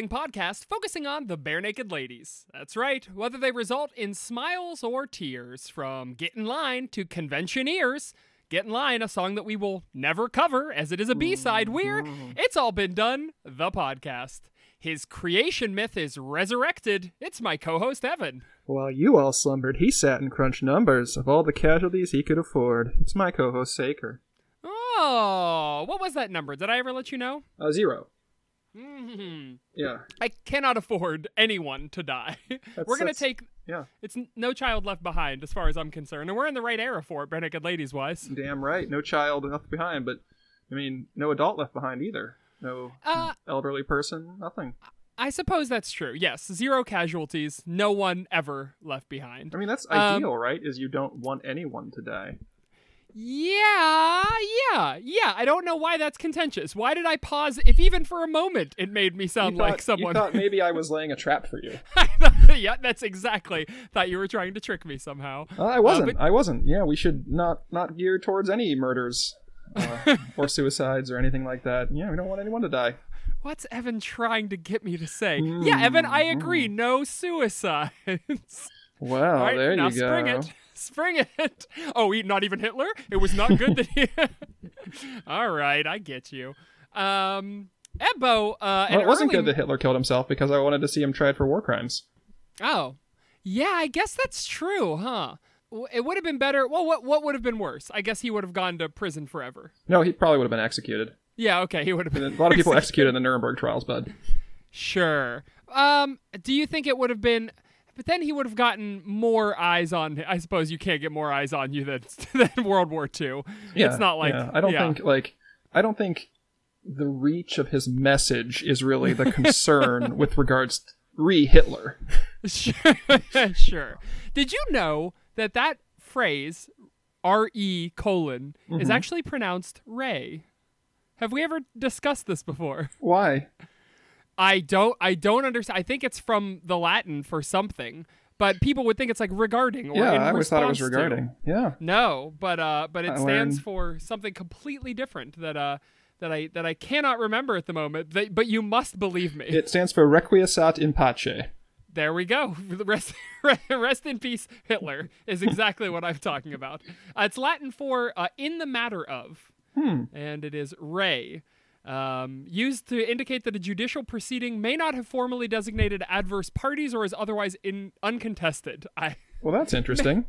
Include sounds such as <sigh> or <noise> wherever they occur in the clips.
Nothing podcast, focusing on the Barenaked Ladies. That's right, whether they result in smiles or tears, from Get in Line to Conventioneers. Get in Line, a song that we will never cover as it is a B side. We're It's All Been Done, the podcast. His creation myth is resurrected. It's my co host, Evan. While you all slumbered, he sat and crunched numbers of all the casualties he could afford. It's my co-host Saker. Oh, what was that number? Did I ever let you know? Uh, zero. Hmm Yeah. I cannot afford anyone to die. <laughs> That's- We're gonna take. Yeah. It's no child left behind, as far as I'm concerned, and we're in the right era for it, Barenaked Ladies wise. Damn right. No child left behind, but I mean, no adult left behind either. No Uh, elderly person. Nothing. I suppose that's true. Yes, zero casualties, no one ever left behind. I mean, that's Um, ideal, right? Is you don't want anyone to die. Yeah, yeah, yeah. I don't know why that's contentious. Why did I pause? If even for a moment, it made me sound thought, like someone. You thought maybe I was laying a trap for you. <laughs> yeah, that's exactly. Thought you were trying to trick me somehow. Uh, I wasn't. but- I wasn't. Yeah, we should not not gear towards any murders uh, or <laughs> suicides or anything like that. Yeah, we don't want anyone to die. What's Evan trying to get me to say? Yeah, Evan, I agree. Mm. No suicides. Wow, right, there you go. Spring it. <laughs> Oh, not even Hitler? It was not good that he. <laughs> All right, I get you. Um, Ebbo, uh, Well, it wasn't early- good that Hitler killed himself because I wanted to see him tried for war crimes. Oh, yeah, I guess that's true, huh? It would have been better. Well, what what would have been worse? I guess he would have gone to prison forever. No, he probably would have been executed. Yeah, okay, he would have been. A lot of people <laughs> executed in the Nuremberg trials, bud. Sure. Um, do you think it would have been? But then he would have gotten more eyes on. I suppose you can't get more eyes on you than <laughs> than World War II. Yeah, it's not like yeah. I don't yeah. think like I don't think the reach of his message is really the concern <laughs> with regards to re Hitler. Sure. <laughs> sure. Did you know that that phrase R E colon is Mm-hmm. actually pronounced Ray? Have we ever discussed this before? Why? I don't. I don't understand. I think it's from the Latin for something, but people would think it's like regarding or Yeah, I always thought it was response to. regarding. Yeah. No, but uh, but it I stands learned- for something completely different that uh that I that I cannot remember at the moment. That, but you must believe me. It stands for Requiescat in Pace. There we go. <laughs> Rest, <laughs> rest in peace, Hitler is exactly what I'm talking about. Uh, it's Latin for uh, "in the matter of," and it is "re," um, used to indicate that a judicial proceeding may not have formally designated adverse parties or is otherwise in uncontested. I, Well, that's <laughs> interesting.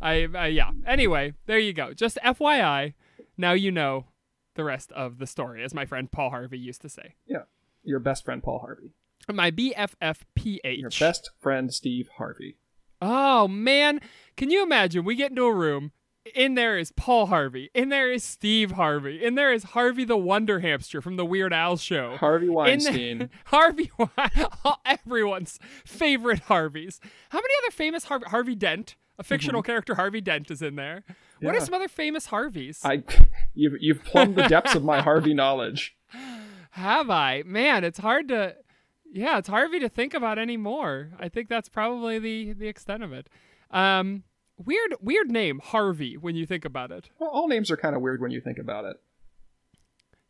I, uh, yeah. Anyway, there you go. Just FYI. Now you know the rest of the story, as my friend Paul Harvey used to say. yeah. Your best friend Paul Harvey. My BFFPH. Your best friend Steve Harvey. Oh man, can you imagine? We get into a room. In there is Paul Harvey. In there is Steve Harvey. In there is Harvey the Wonder Hamster from the Weird Al show. Harvey Weinstein. there, <laughs> Harvey, <laughs> everyone's favorite Harveys. How many other famous Harvey? Harvey Dent, a fictional character. Harvey Dent is in there. What are Mm-hmm. Some other famous Harveys? I you've you've plumbed the depths of my Harvey <laughs> knowledge. Have I? Man, it's hard to. Yeah, it's Harvey to think about anymore. I think that's probably the the extent of it. Um, weird, weird name, Harvey. When you think about it, Well, all names are kind of weird when you think about it.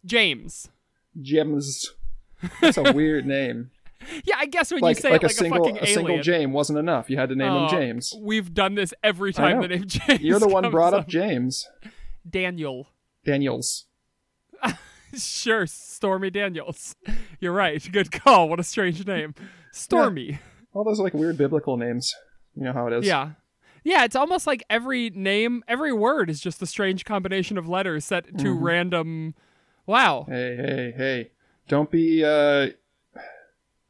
James. James. That's a <laughs> weird name. Yeah, I guess when Like you say like it a single a fucking a single. James wasn't enough. You had to name Oh, him James. We've done this every time the name <laughs> James. You're the one brought up James Daniel. Daniels. <laughs> Sure, Stormy Daniels. You're right. Good call. What a strange name, Stormy. All those like weird biblical names. You know how it is. Yeah. Yeah, it's almost like every name, every word is just a strange combination of letters set to Mm-hmm. random. Wow. Hey, hey, hey! Don't be uh,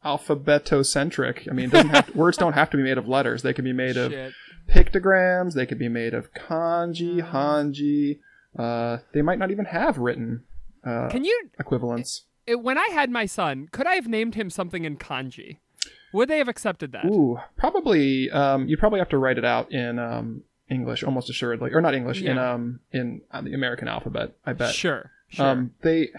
alphabetocentric. I mean, it doesn't have <laughs> words don't have to be made of letters. They can be made of pictograms. They could be made of kanji, hanji. Uh, they might not even have written uh, Can you, equivalents. it, when I had my son, could I have named him something in kanji? Would they have accepted that? Ooh, probably. Um, you probably have to write it out in um, English, almost assuredly, or not English, in um, in uh, the American alphabet. I bet. Sure. Sure. Um, they,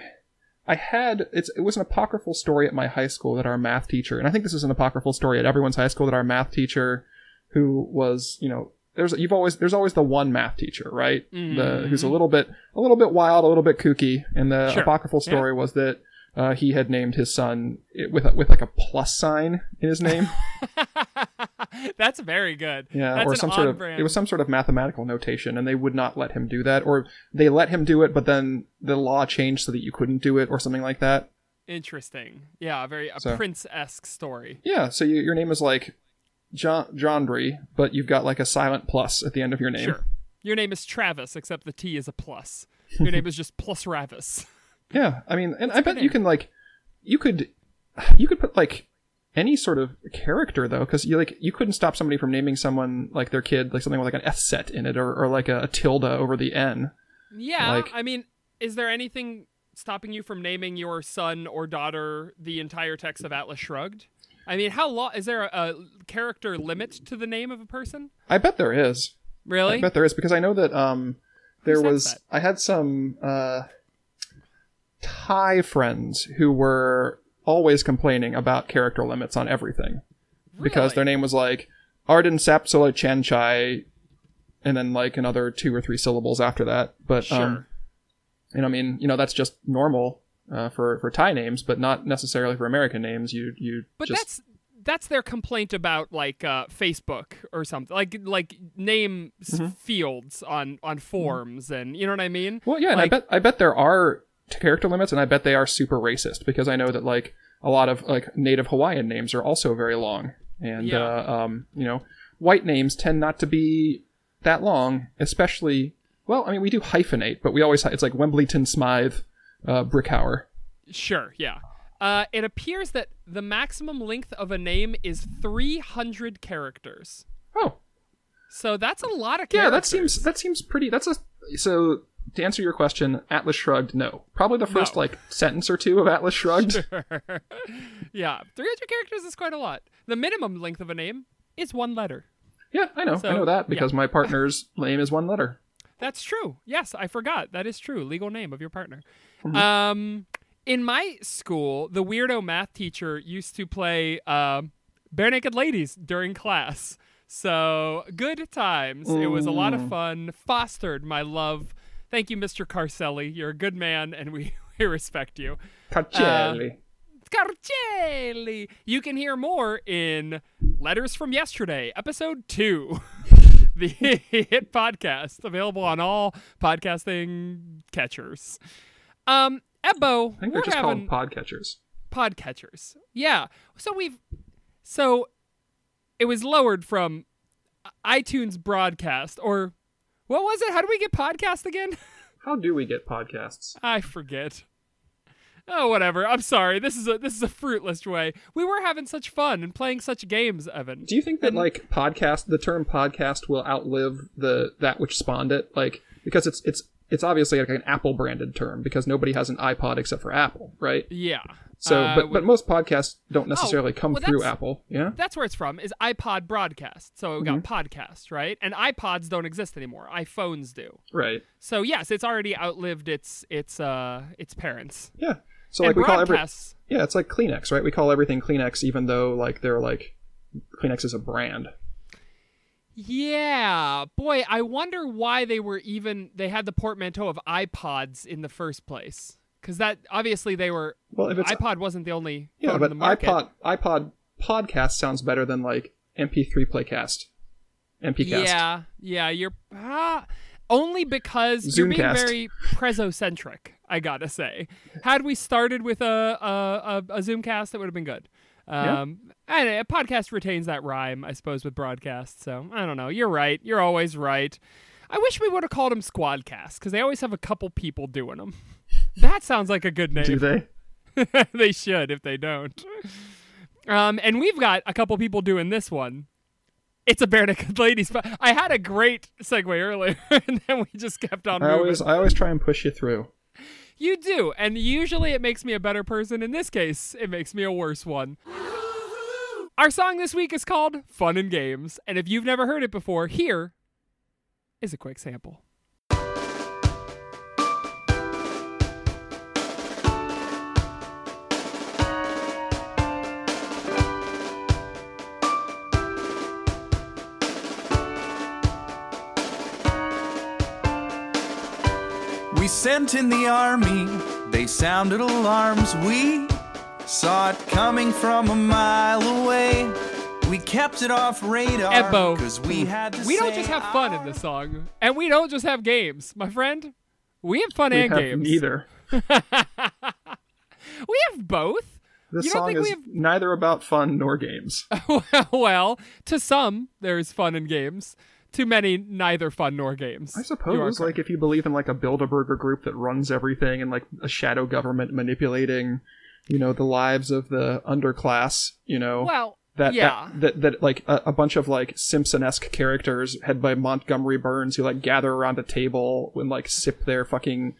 I had it's it was an apocryphal story at my high school that our math teacher, and I think this is an apocryphal story at everyone's high school that our math teacher, who was you know there's you've always there's always the one math teacher, right? The who's a little bit a little bit wild, a little bit kooky. And the Sure. apocryphal story was that uh, he had named his son with a, with like a plus sign in his name. <laughs> That's very good. Yeah, That's or some sort of on-brand- it was some sort of mathematical notation, and they would not let him do that, or they let him do it, but then the law changed so that you couldn't do it, or something like that. interesting. Yeah, a very a So- prince esque story. Yeah, so you, your name is like John Jondry, but you've got like a silent plus at the end of your name. Sure. Your name is Travis, except the T is a plus. Your name is just Plus Ravis. Yeah, I mean, and I bet you can like, you could, you could put like any sort of character though, because you like you couldn't stop somebody from naming someone like their kid like something with like an S set in it, or, or like a, a tilde over the N. Yeah, Like- I mean, is there anything stopping you from naming your son or daughter the entire text of Atlas Shrugged? I mean, how long is there a, a character limit to the name of a person? I bet there is. Really? I bet there is because I know that um there was? I had some uh Thai friends who were always complaining about character limits on everything because their name was like Arden Sapsola Chanchai and then like another two or three syllables after that. But Sure. um and I mean, you know, that's just normal uh, for for Thai names, but not necessarily for American names. You you but just that's that's their complaint about like uh, Facebook or something, like like name Mm-hmm. fields on on forms, and you know what I mean? Well, yeah, and I bet I bet there are character limits, and I bet they are super racist because I know that like a lot of like native Hawaiian names are also very long, and Yeah. uh, um, you know, white names tend not to be that long, especially. Well, I mean, we do hyphenate, but we always it's like Wembleton, Smythe, uh, Brickhauer. Sure, yeah. Uh, it appears that the maximum length of a name is 300 characters. Oh, So that's a lot of characters. yeah, that seems that seems pretty. That's a so. To answer your question, Atlas Shrugged, no. Probably the first No. like sentence or two of Atlas Shrugged. <laughs> yeah, 300 characters is quite a lot. The minimum length of a name is one letter. Yeah, I know. So, I know that because my partner's <laughs> name is one letter. That's true. Yes, I forgot. That is true. Legal name of your partner. Mm-hmm. Um, in my school, the weirdo math teacher used to play um, Barenaked Ladies during class. So good times. It was a lot Mm. of fun. Fostered my love. Thank you, Mr. Carcelli. You're a good man, and we, <laughs> we respect you. Cacelli. Carcelli. You can hear more in Letters from Yesterday, episode two, <laughs> the hit podcast available on all podcasting catchers. Um, Ebbo, I think we're they're just having called podcatchers. podcatchers. Yeah. So we've so it was lowered from iTunes broadcast or what was it? How do we get podcasts again? <laughs> How do we get podcasts? I forget. Oh, whatever. I'm sorry. This is a this is a fruitless way. We were having such fun and playing such games, Evan. Do you think that And- like podcast, the term podcast, will outlive the that which spawned it? Like because it's it's it's obviously like an Apple branded term because nobody has an iPod except for Apple, right? Yeah. So, Uh, but we- but most podcasts don't necessarily come well, through Apple. Yeah. that's where it's from. Is iPod broadcast. So we got Mm-hmm. podcast, right? And iPods don't exist anymore. iPhones do. Right. So yes, it's already outlived its its uh its parents. Yeah. So and like we call every yeah, it's like Kleenex, right? We call everything Kleenex, even though like they're like Kleenex is a brand. Yeah, boy, I wonder why they were even they had the portmanteau of iPods in the first place. Because that obviously they were Well, if it's iPod wasn't the only yeah, but in the market. iPod iPod podcast sounds better than like MP3 playcast, MPcast. Yeah, yeah, you're ah, only because you're being very presocentric. I gotta say, had we started with a a, a, a Zoomcast, that would have been good. Um, and a podcast retains that rhyme, I suppose, with broadcast. So I don't know. You're right. You're always right. I wish we would have called them Squadcast because they always have a couple people doing them. That sounds like a good name. Do they? <laughs> they should if they don't. Um, and we've got a couple people doing this one. It's a Barenaked Ladies. But I had a great segue earlier, <laughs> and then we just kept on I moving. always I always try and push you through. You do, and usually it makes me a better person. In this case, it makes me a worse one. Our song this week is called Fun and Games, and if you've never heard it before, here is a quick sample. We sent in the army, they sounded alarms. We saw it coming from a mile away. We kept it off radar Ebbo. because we had to We don't just have fun in this song, and we don't just have games, my friend. We have fun We and have games. neither. <laughs> We have both. This You don't song think is we have- neither about fun nor games. <laughs> well, to some, there's fun in games. To many, neither fun nor games. I suppose, like, if you believe in like a Bilderberger group that runs everything and like a shadow government manipulating, you know, the lives of the underclass, you know, well, that, yeah. that, that that like a, a bunch of like Simpson-esque characters head by Montgomery Burns who like gather around a table and like sip their fucking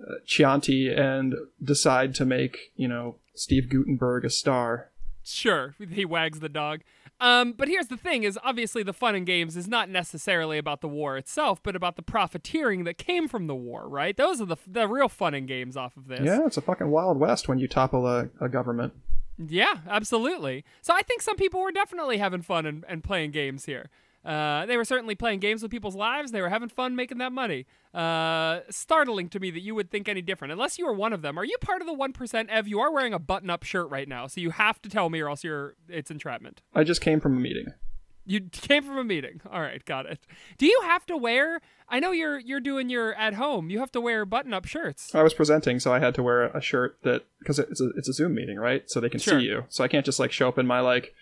uh, Chianti and decide to make you know Steve Guttenberg a star. Sure, he wags the dog. Um, but here's the thing: is obviously the fun in games is not necessarily about the war itself, but about the profiteering that came from the war. Right? Those are the the real fun in games off of this. Yeah, it's a fucking wild west when you topple a, a government. Yeah, absolutely. So I think some people were definitely having fun and, and playing games here. Uh, they were certainly playing games with people's lives. They were having fun making that money. Uh, startling to me that you would think any different, unless you were one of them. Are you part of the one percent? Ev, you are wearing a button-up shirt right now, so you have to tell me, or else you're it's entrapment. I just came from a meeting. You came from a meeting. <laughs> All right, got it. Do you have to wear? I know you're you're doing your at home. You have to wear button-up shirts. I was presenting, so I had to wear a shirt that because it's a it's a Zoom meeting, right? So they can Sure. see you. So I can't just like show up in my like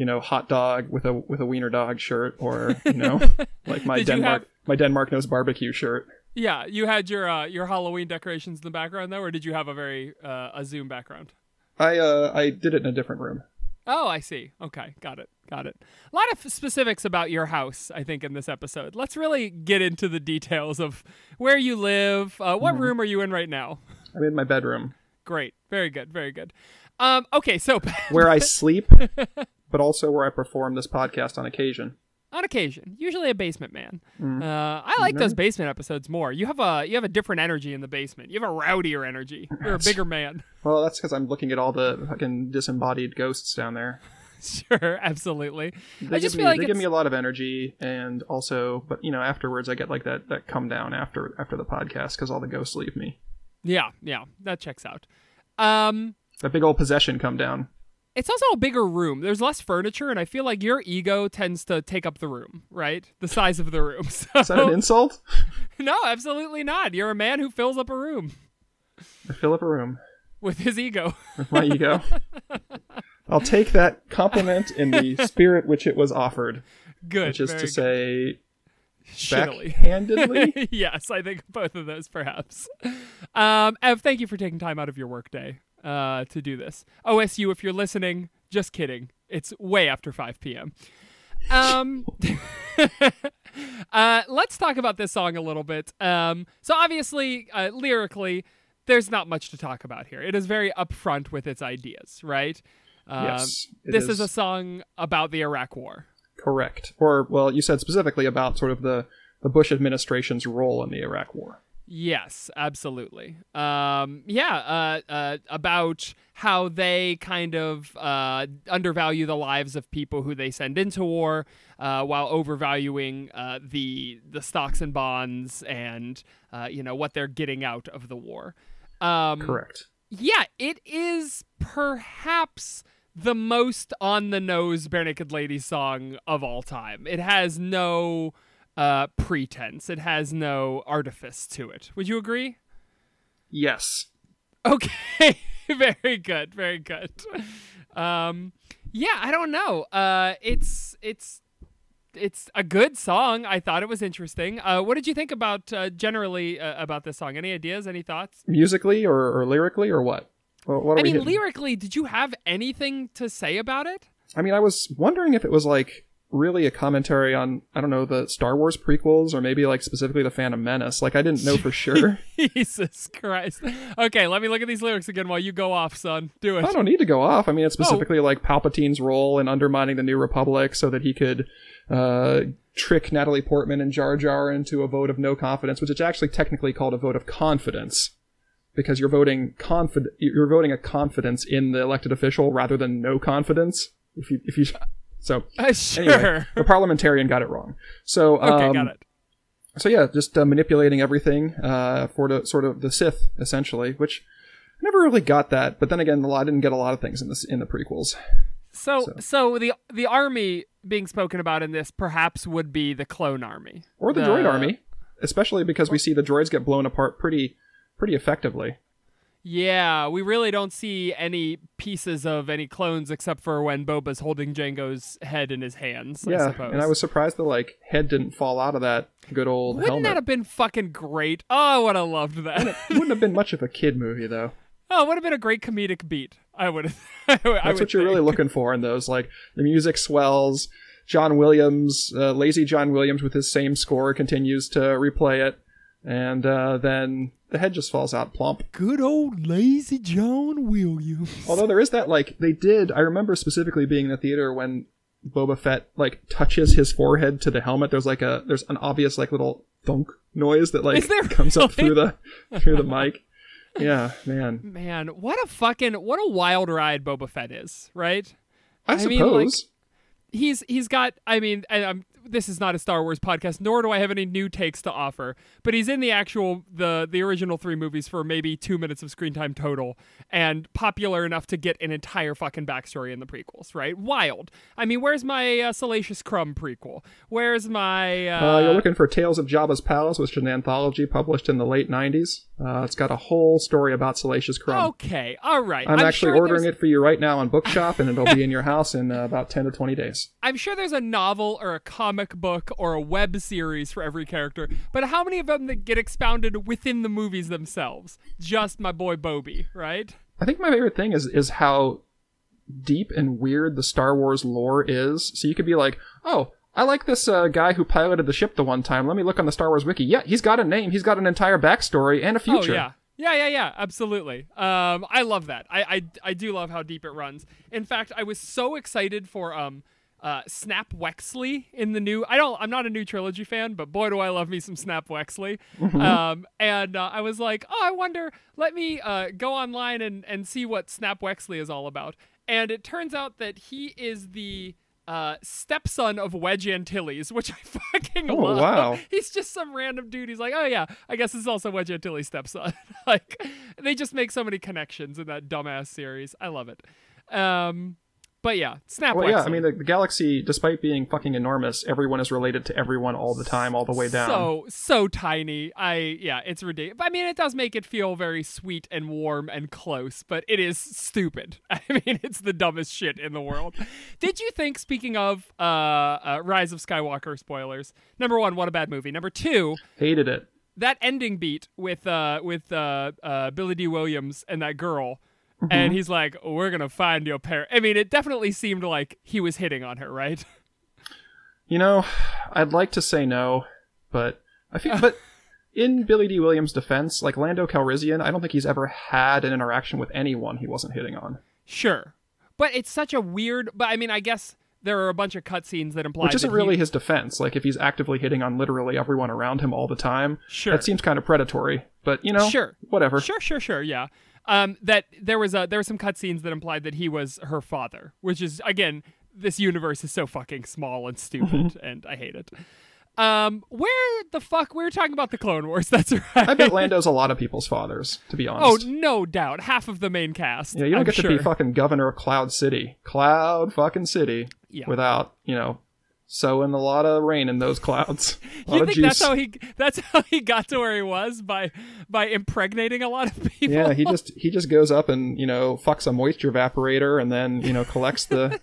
you know hot dog with a with a wiener dog shirt or you know <laughs> like my Did Denmark have- my Denmark knows barbecue shirt. Yeah, you had your uh, your Halloween decorations in the background though, or did you have a very uh, a Zoom background? I uh I did it in a different room. Oh, I see. Okay, got it. Got it. A lot of specifics about your house, I think, in this episode. Let's really get into the details of where you live. Uh, what room are you in right now? I'm in my bedroom Great. Very good. Very good. Um, okay, so where I <laughs> sleep, <laughs> but also where I perform this podcast on occasion. on occasion, usually a basement man. Uh, I like those basement episodes more. You have a you have a different energy in the basement. You have a rowdier energy. You're a bigger man. <laughs> Well, that's because I'm looking at all the fucking disembodied ghosts down there. <laughs> sure, absolutely. They I just give feel me, like they give me a lot of energy, and also, but you know, afterwards I get like that that come down after after the podcast because all the ghosts leave me. yeah, yeah, that checks out. Um, That big old possession come down. It's also a bigger room. There's less furniture, and I feel like your ego tends to take up the room, right? The size of the room. <laughs> So, Is that an insult? <laughs> no, absolutely not. You're a man who fills up a room I fill up a room with his ego. with my ego. <laughs> I'll take that compliment in the spirit which it was offered, Good. which is to good. say shittily. backhandedly. yes, I think both of those, perhaps. Um, Ev, thank you for taking time out of your workday uh, to do this. OSU, if you're listening, just kidding. It's way after 5 p.m. Um, <laughs> uh, let's talk about this song a little bit. Um, so obviously, uh, lyrically, there's not much to talk about here. It is very upfront with its ideas, right? Um, Yes, this is. is. a song about the Iraq War. Correct. Or well, you said specifically about sort of the the Bush administration's role in the Iraq War. Yes, absolutely. Um, yeah, uh, uh, about how they kind of uh, undervalue the lives of people who they send into war, uh, while overvaluing uh, the the stocks and bonds and uh, you know what they're getting out of the war. Um, Correct. yeah, it is perhaps the most on the nose Barenaked Ladies song of all time. It has no uh, pretense. It has no artifice to it. Would you agree? Yes. Okay, <laughs> very good, very good. Um, yeah, I don't know. Uh, it's it's it's a good song. I thought it was interesting. Uh, what did you think about uh, generally uh, about this song? Any ideas? Any thoughts? Musically or, or lyrically or what? Well, what I mean, hitting? lyrically, did you have anything to say about it? I mean, I was wondering if it was like really a commentary on I don't know the Star Wars prequels or maybe like specifically the Phantom Menace. Like I didn't know for <laughs> sure. Jesus Christ. Okay, let me look at these lyrics again while you go off, son. Do it. I don't need to go off. I mean, it's Oh. specifically like Palpatine's role in undermining the New Republic so that he could uh, trick Natalie Portman and Jar Jar into a vote of no confidence, which is actually technically called a vote of confidence because you're voting confid you're voting a confidence in the elected official rather than no confidence. If you if you so <laughs> Uh, sure. anyway, the parliamentarian got it wrong. So okay, um, got it. so yeah, just uh, manipulating everything uh, for the sort of the Sith essentially, which I never really got that. But then again, I didn't get a lot of things in this in the prequels. So, so the the army being spoken about in this perhaps would be the clone army or the, droid army, especially because we see the droids get blown apart pretty pretty effectively. Yeah, we really don't see any pieces of any clones except for when Boba's holding Jango's head in his hands. I yeah, suppose. and I was surprised the like head didn't fall out of that good old Wouldn't helmet. that have been fucking great? Oh, I would have loved that. It wouldn't have been much of a kid movie though. <laughs> oh, it would have been a great comedic beat. I would have. <laughs> That's That's what you're really looking for in those. Like the music swells. John Williams, uh, lazy John Williams, with his same score, continues to replay it, and uh, then the head just falls out plump. Good old lazy John Williams. Although there is that like they did. I remember specifically being in the theater when Boba Fett like touches his forehead to the helmet. There's like a there's an obvious like little thunk noise that like comes up through the through the mic. Yeah, man. Man, what a fucking what a wild ride Boba Fett is, right? I, I suppose. mean, like, he's he's got i mean and I'm, this is not a star wars podcast nor do i have any new takes to offer but he's in the actual the the original three movies for maybe two minutes of screen time total and popular enough to get an entire fucking backstory in the prequels right wild i mean where's my uh, salacious crumb prequel where's my uh, Uh, you're looking for Tales of Jabba's Palace, which is an anthology published in the late 90s. Uh, it's got a whole story about Salacious Crumb. okay all right I'm, actually sure ordering there's- it for you right now on Bookshop, and it'll be in <laughs> your house in uh, about 10 to 20 days. I'm sure there's a novel or a comic book or a web series for every character, but how many of them that get expounded within the movies themselves? Just my boy Bobby, right? I think my favorite thing is is how deep and weird the Star Wars lore is. So you could be like, oh, I like this uh, guy who piloted the ship the one time. Let me look on the Star Wars wiki. Yeah, he's got a name. He's got an entire backstory and a future. Oh yeah. Yeah, yeah, yeah, absolutely. Um, I love that. I, I, I do love how deep it runs. In fact, I was so excited for um, uh, Snap Wexley in the new. I don't. I'm not a new trilogy fan, but boy, do I love me some Snap Wexley. Um, and uh, I was like, oh, I wonder. Let me uh, go online and and see what Snap Wexley is all about. And it turns out that he is the uh, stepson of Wedge Antilles, <laughs> which I fucking Oh, love. wow. He's just some random dude. He's like, oh yeah, I guess this is also Wedge Antilles' stepson. <laughs> like, they just make so many connections in that dumbass series. I love it. Um, but yeah, Snap Well, yeah, I mean, the, the galaxy, despite being fucking enormous, everyone is related to everyone all the time, all the way down. So so tiny. I yeah, it's ridiculous. I mean, it does make it feel very sweet and warm and close, but it is stupid. <laughs> I mean, it's the dumbest shit in the world. Did you think? Speaking of uh, uh, Rise of Skywalker spoilers, number one, what a bad movie. Number two, Hated it. that ending beat with uh with uh, uh Billy Dee Williams and that girl. And mm-hmm. he's like, "We're gonna find your parent." I mean, it definitely seemed like he was hitting on her, right? You know, I'd like to say no, but I feel, but <laughs> in Billy Dee Williams' defense, like Lando Calrissian, I don't think he's ever had an interaction with anyone he wasn't hitting on. Sure, but it's such a weird. But I mean, I guess there are a bunch of cutscenes that imply Which isn't really he, his defense. Like if he's actively hitting on literally everyone around him all the time, Sure. that seems kind of predatory. But you know, Sure. whatever. Sure, sure, sure. Yeah. Um, that there was a there were some cutscenes that implied that he was her father, which is again, this universe is so fucking small and stupid, Mm-hmm. and I hate it. Um, where the fuck we were talking about the Clone Wars? <laughs> That's right. I bet Lando's a lot of people's fathers, to be honest. Oh, no doubt, half of the main cast. yeah, you don't I'm get sure. to be fucking governor of Cloud City, Cloud fucking City, Yeah. without you know sowing a lot of rain in those clouds. <laughs> You think that's how he that's <laughs> how he got to where he was by by impregnating a lot of people? Yeah, he just <laughs> he just goes up and you know fucks a moisture evaporator and then you know collects the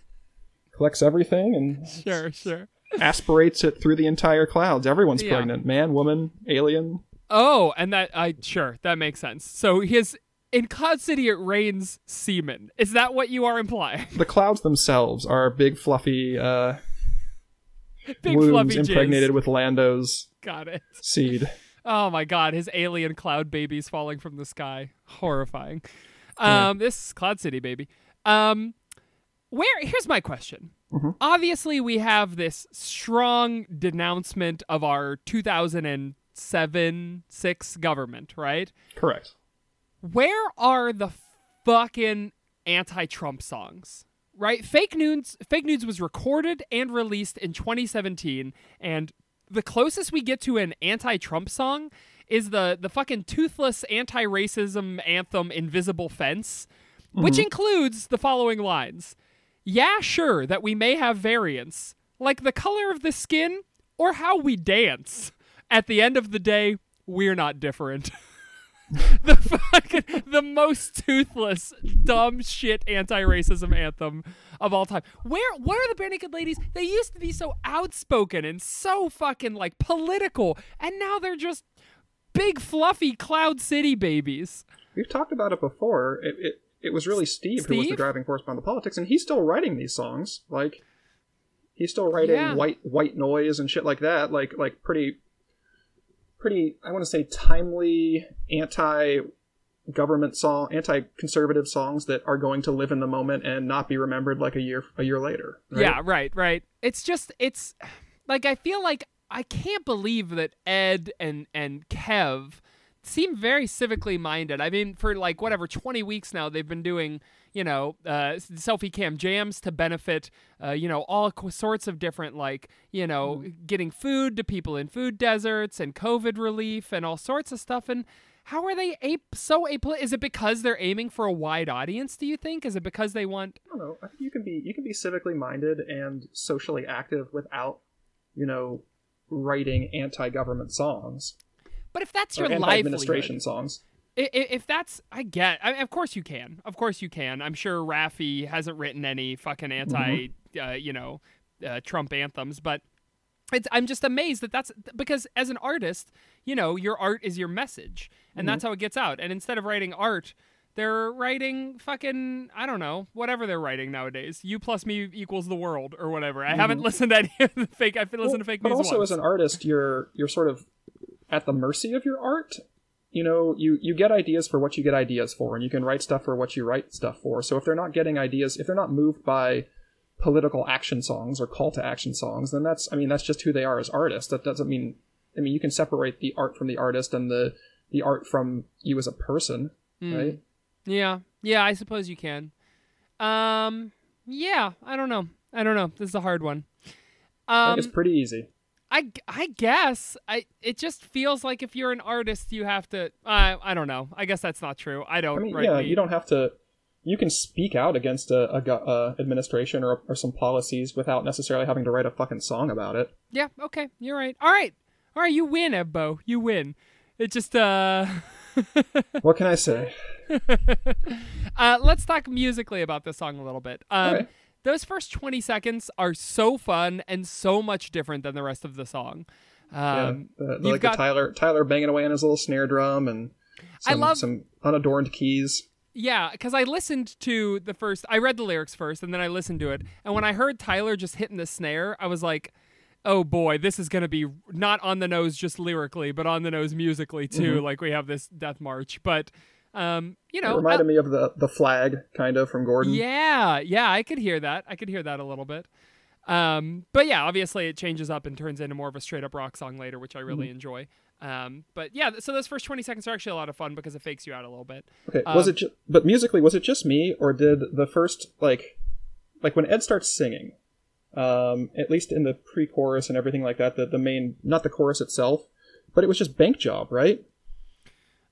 collects everything and sure, sure. aspirates it through the entire clouds. Everyone's Yeah. pregnant, man, woman, alien. Oh, and that I sure that makes sense. So his in Cloud City it rains semen. Is that what you are implying? The clouds themselves are big fluffy uh, <laughs> Big wombs fluffy jizz. impregnated with Lando's Got it. seed. <laughs> Oh my god, his alien cloud babies falling from the sky. Horrifying. Um this is Cloud City baby. Um where here's my question. Obviously we have this strong denouncement of our 2007 6 government, right? Correct. where are the fucking anti-Trump songs? Right? Fake Nudes Fake Nudes was recorded and released in 2017 and the closest we get to an anti-Trump song is the the fucking toothless anti-racism anthem "Invisible Fence," mm-hmm. which includes the following lines: "Yeah, sure that we may have variants, like the color of the skin or how we dance. At the end of the day, we're not different." <laughs> <laughs> the fucking the most toothless dumb shit anti-racism anthem of all time. Where where are the Barenaked Ladies? They used to be so outspoken and so fucking like political, and now they're just big fluffy cloud city babies. We've talked about it before. It, it, it was really Steve, who was the driving force behind the politics, and he's still writing these songs. Like, he's still writing Yeah. white white noise and shit like that. Like like pretty, pretty. I want to say timely anti government song, anti conservative songs that are going to live in the moment and not be remembered like a year a year later. right? Yeah, right, right. It's just it's like I feel like I can't believe that Ed and and Kev seem very civically minded. I mean, for like whatever 20 weeks now they've been doing, you know, uh selfie cam jams to benefit uh you know all sorts of different like, you know, getting food to people in food deserts and covid relief and all sorts of stuff and how are they ape so apolitical? Is it because they're aiming for a wide audience? Do you think? Is it because they want? I don't know. I think you can be you can be civically minded and socially active without, you know, writing anti-government songs But if that's your anti-administration songs. If that's I get I of course you can. Of course you can. I'm sure Raffi hasn't written any fucking anti uh, you know uh, Trump anthems but it's I'm just amazed that that's because as an artist you know your art is your message and that's how it gets out. And instead of writing art they're writing fucking I don't know whatever they're writing nowadays. You plus me equals the world or whatever. I haven't listened to any of the fake I've listened to fake but also once. as an artist you're you're sort of at the mercy of your art you know you you get ideas for what you get ideas for and you can write stuff for what you write stuff for so if they're not getting ideas if they're not moved by political action songs or call to action songs then that's i mean that's just who they are as artists that doesn't mean i mean you can separate the art from the artist and the the art from you as a person Hmm. right Yeah, yeah, I suppose you can. Um, yeah, I don't know. I don't know. This is a hard one. I Um, think it's pretty easy I, I guess I. It just feels like if you're an artist, you have to. I I don't know. I guess that's not true. I don't. I mean, yeah, me- you don't have to. You can speak out against a, a, uh administration or, or some policies without necessarily having to write a fucking song about it. Yeah. Okay. You're right. All right. All right. You win, Ebbo. You win. It just uh. <laughs> What can I say? <laughs> uh, let's talk musically about this song a little bit. Um, Okay. Those first 20 seconds are so fun and so much different than the rest of the song. Um, yeah, the, the, like got- the Tyler Tyler banging away on his little snare drum and I love- some unadorned keys. Yeah, because I listened to the first, I read the lyrics first and then I listened to it. And when I heard Tyler just hitting the snare, I was like, oh boy, this is going to be not on the nose just lyrically, but on the nose musically too. Like we have this Death March. But, um, you Mm-hmm. It know, reminded uh, me of the the flag kind of from Gordon. Yeah, yeah, I could hear that. I could hear that a little bit. Um, but yeah, obviously it changes up and turns into more of a straight up rock song later, which I really Mm-hmm. enjoy. Um, but yeah, so those first 20 seconds are actually a lot of fun because it fakes you out a little bit. Okay, was Um, it? Ju- but musically, was it just me, or did the first like, like when Ed starts singing, um, at least in the pre-chorus and everything like that, the the main, not the chorus itself, but it was just bank job, right?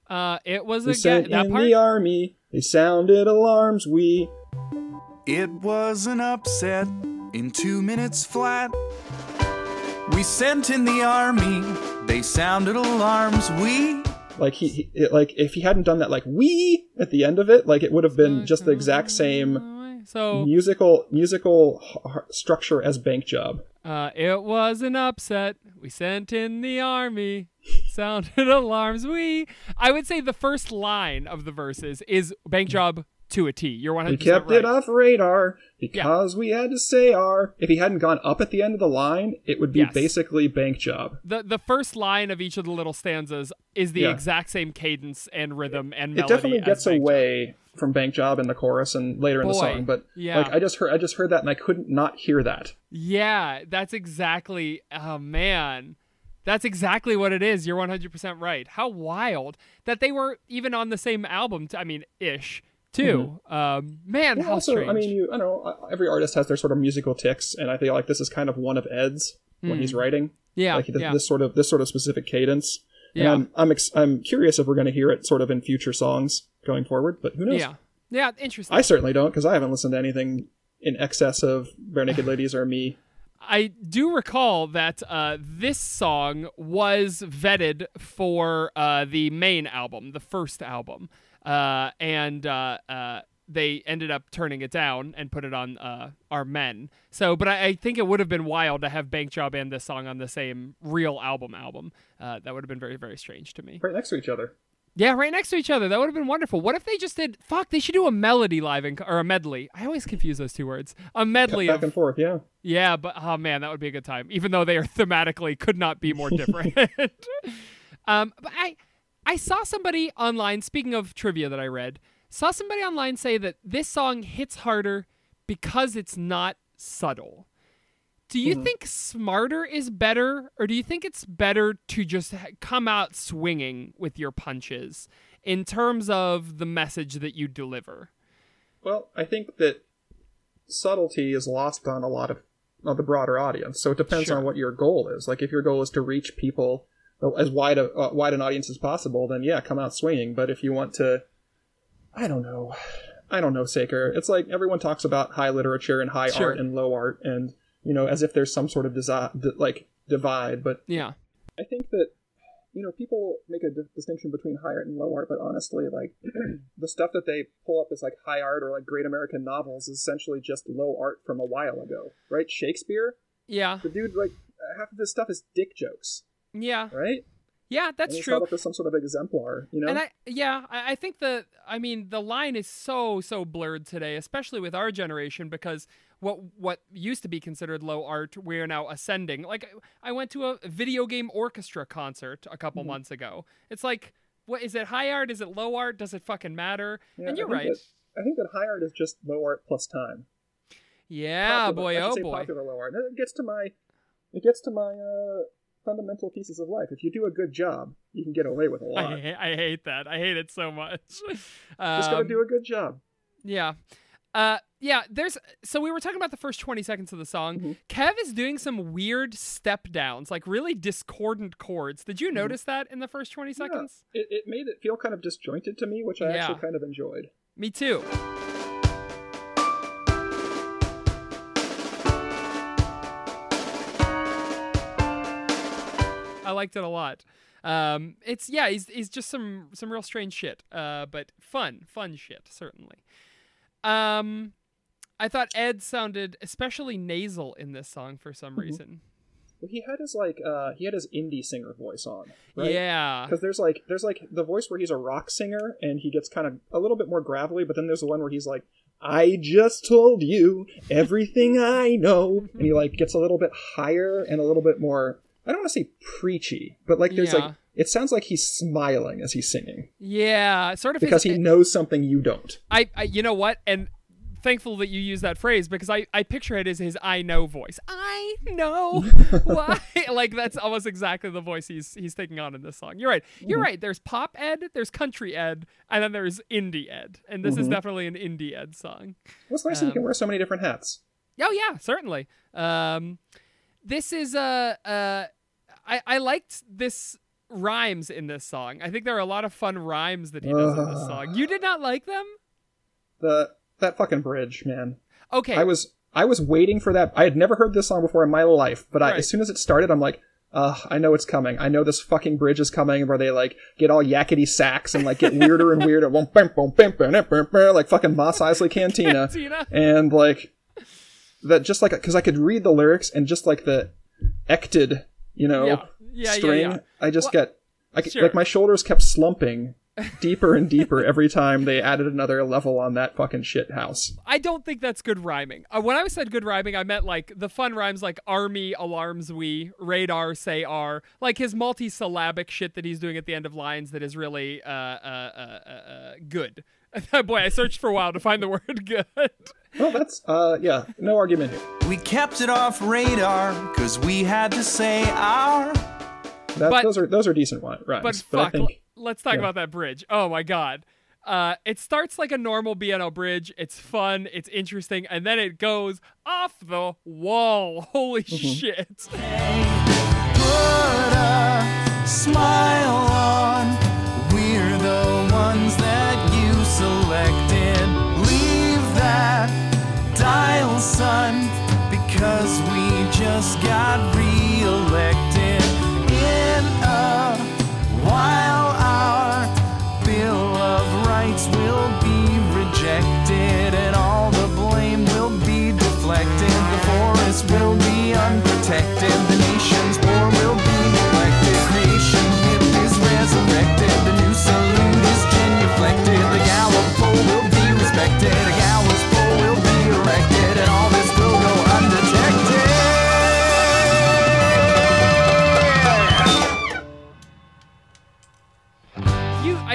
Uh, it was We a sent ga- that in part. the army. They sounded alarms. We It was an upset in two minutes flat. We sent in the army, they sounded alarms. We like he, he it, like if he hadn't done that like we at the end of it, like it would have been just the exact same So musical musical structure as bank job. uh, it was an upset. We sent in the army. Sounded <laughs> alarms. We. I would say the first line of the verses is bank job to a T. You're 100 We kept right. it off radar because we had to say R. If he hadn't gone up at the end of the line, it would be Yes. basically bank job. the the first line of each of the little stanzas is the Yeah. exact same cadence and rhythm and melody. It definitely gets Bank Job. away from bank job in the chorus and later in the song, but yeah. like I just heard I just heard that and I couldn't not hear that. Yeah, that's exactly. Oh man, that's exactly what it is. You're 100 percent right. How wild that they were even on the same album. T- I mean, ish too. Um, man, how Mm-hmm. also, strange. I mean, you I don't know uh, every artist has their sort of musical ticks, and I feel like this is kind of one of Ed's when he's writing. Yeah, like yeah. this sort of this sort of specific cadence. Yeah. And I'm I'm, ex- I'm curious if we're going to hear it sort of in future songs going forward, but who knows? Yeah. Yeah, interesting. I certainly don't because I haven't listened to anything in excess of Barenaked Ladies Are Me. <laughs> I do recall that uh, this song was vetted for uh, the main album, the first album, uh, and uh, uh, they ended up turning it down and put it on uh, Are Men. So, but I, I think it would have been wild to have Bank Job and this song on the same real album. Album uh, that would have been very, very strange to me. Right next to each other. Yeah, right next to each other. That would have been wonderful. What if they just did? Fuck, they should do a melody live in, or a medley. I always confuse those two words. A medley Back of and forth, yeah. yeah, but oh man, that would be a good time. Even though they are thematically could not be more <laughs> different. <laughs> um, but I I saw somebody online. Speaking of trivia that I read, saw somebody online say that this song hits harder because it's not subtle. Do you hmm. think smarter is better, or do you think it's better to just come out swinging with your punches in terms of the message that you deliver? Well, I think that subtlety is lost on a lot of, of the broader audience. So it depends Sure. on what your goal is. Like if your goal is to reach people as wide a uh, wide an audience as possible, then yeah, come out swinging. But if you want to, I don't know, I don't know, Saker. It's like everyone talks about high literature and high Sure. art and low art, and you know, as if there's some sort of desi- di- like divide. But Yeah. I think that you know people make a di- distinction between high art and low art, but honestly, like <clears throat> the stuff that they pull up as like high art or like great American novels is essentially just low art from a while ago, right? Shakespeare, Yeah. the dude like half of his stuff is dick jokes, Yeah. right? Yeah, that's true. as some sort of exemplar, you know. And I, yeah, I, I think the, I mean, the line is so so blurred today, especially with our generation, because what what used to be considered low art, we're now ascending. Like I went to a video game orchestra concert a couple Mm-hmm. months ago. It's like, what is it? High art? Is it low art? Does it fucking matter? Yeah, and you're I right. That, I think that high art is just low art plus time. Yeah, Popular- boy, oh boy. popular low art. It gets to my, it gets to my uh, fundamental pieces of life. If you do a good job, you can get away with a <laughs> lot. I, ha- I hate that. I hate it so much. <laughs> Just gotta Um, do a good job. Yeah. Uh yeah, there's so we were talking about the first 20 seconds of the song. Mm-hmm. Kev is doing some weird step downs, like really discordant chords. Did you notice that in the first 20 Mm-hmm. Yeah, seconds? it, it made it feel kind of disjointed to me, which I Yeah. actually kind of enjoyed. Me too. I liked it a lot. Um, it's yeah, he's he's just some some real strange shit. Uh, but fun, fun shit certainly. Um, I thought Ed sounded especially nasal in this song for some reason. Well, he had his like uh he had his indie singer voice on, right? Yeah, Because there's like there's like the voice where he's a rock singer and he gets kind of a little bit more gravelly, but then there's the one where he's like, "I just told you everything I know," and he like gets a little bit higher and a little bit more. I don't want to say preachy, but like there's Yeah. like it sounds like he's smiling as he's singing yeah, sort of his- because he knows something you don't. I, I you know what and thankful that you use that phrase because I, I picture it as his I know voice. I know <laughs> why <laughs> like that's almost exactly the voice he's he's taking on in this song. You're right. You're mm-hmm. right. There's pop ed, there's country ed, and then there's indie ed. And this is mm-hmm. definitely an indie ed song. What's nice that you can um, wear so many different hats. Oh yeah, certainly. Um, this is uh, uh, I I liked this rhymes in this song. I think there are a lot of fun rhymes that he does in this song. You did not like them? The that fucking bridge, man. Okay. I was I was waiting for that. I had never heard this song before in my life, but I, Right. as soon as it started, I'm like, uh, I know it's coming. I know this fucking bridge is coming where they like get all Yakety Sax and like get weirder and weirder, <laughs> like fucking Mos Eisley Cantina, <laughs> Cantina. and like that. Just like because I could read the lyrics and just like the ected, you know, Yeah. Yeah, string. yeah. I just Well, get I, sure. like my shoulders kept slumping deeper and deeper every time they added another level on that fucking shit house. I don't think that's good rhyming. Uh, when I said good rhyming, I meant like the fun rhymes like army, alarms we, radar, say R, like his multi-syllabic shit that he's doing at the end of lines that is really uh, uh, uh, uh, uh, good. <laughs> Boy, I searched for a while to find the word good. Well, that's uh, yeah, no argument here. We kept it off radar, cause we had to say our. That, But- those are those are decent wi- rhymes. But but I fuck, think let's talk yeah. about that bridge. Oh my god. Uh, it starts like a normal BNL bridge. It's fun. It's interesting, and then it goes off the wall. <laughs> Holy Mm-hmm. shit! Put son, because we just got reelected.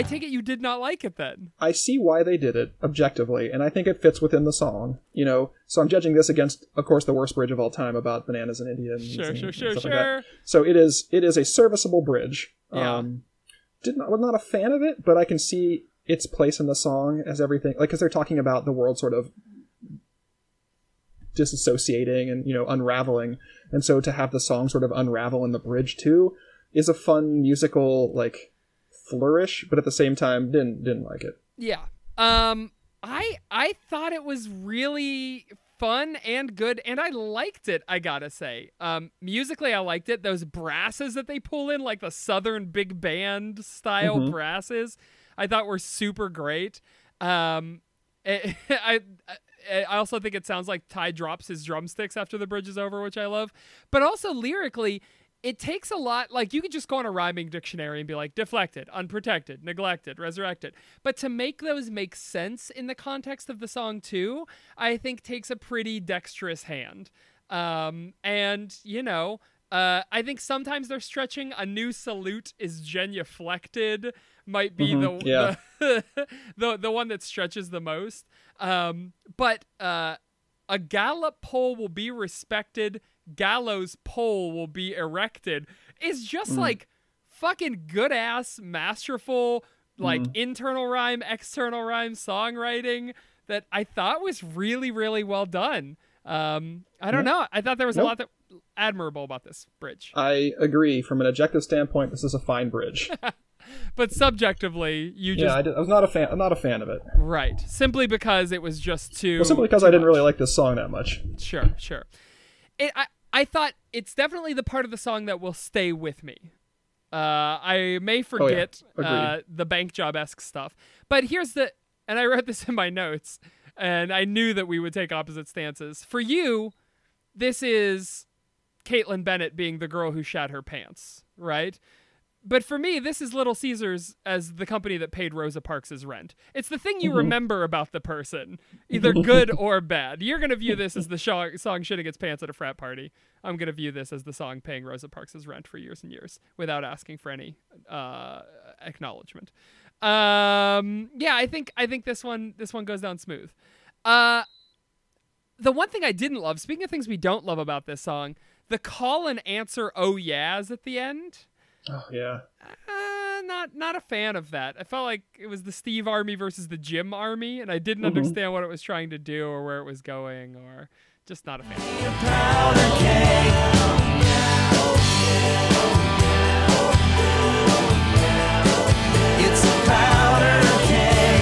I take it you did not like it then. I see why they did it objectively, and I think it fits within the song. You know, so I'm judging this against, of course, the worst bridge of all time about bananas. And, Sure, and- sure, and sure, like sure. So it is. It is a serviceable bridge. Yeah. Um, did not was not a fan of it, but I can see its place in the song as everything. Like, because they're talking about the world sort of disassociating and you know unraveling, and so to have the song sort of unravel in the bridge too is a fun musical like flourish. But at the same time, didn't didn't like it. Yeah. Um I I thought it was really fun and good and I liked it, I got to say. Um musically I liked it. Those brasses that they pull in like the southern big band style brasses, I thought were super great. Um <laughs> I, I I also think it sounds like Ty drops his drumsticks after the bridge is over, which I love. But also lyrically, it takes a lot. Like you could just go on a rhyming dictionary and be like deflected, unprotected, neglected, resurrected. But to make those make sense in the context of the song too, I think takes a pretty dexterous hand. Um, and you know, uh, I think sometimes they're stretching. A new salute is genuflected might be the, yeah. the <laughs> the the one that stretches the most. Um, but uh, a gallop pole will be respected. Gallows pole will be erected. Is just like fucking good ass, masterful, like internal rhyme, external rhyme songwriting that I thought was really, really well done. Um, I don't know. I thought there was a lot that admirable about this bridge, I agree. From an objective standpoint, this is a fine bridge. <laughs> but subjectively, you just yeah, I, did, I was not a fan. I'm not a fan of it. right simply because it was just too. Well, simply because too I didn't much. really like this song that much. Sure, sure. It, I I thought it's definitely the part of the song that will stay with me. Uh, I may forget Agreed. uh, the bank job esque stuff, but here's the, and I wrote this <laughs> in my notes, and I knew that we would take opposite stances. For you, this is Caitlin Bennett being the girl who shat her pants, right? But for me, this is Little Caesars as the company that paid Rosa Parks' rent. It's the thing you remember about the person, either good <laughs> or bad. You're going to view this as the sho- song shitting its pants at a frat party. I'm going to view this as the song paying Rosa Parks' rent for years and years without asking for any uh, acknowledgement. Um, yeah, I think I think this one this one goes down smooth. Uh, the one thing I didn't love, speaking of things we don't love about this song, the call and answer oh yeahs at the end. Oh yeah. Uh, not not a fan of that. I felt like it was the Steve Army versus the Jim Army, and I didn't Mm-hmm. understand what it was trying to do or where it was going, or just not a fan. Powder keg. It's a powder keg.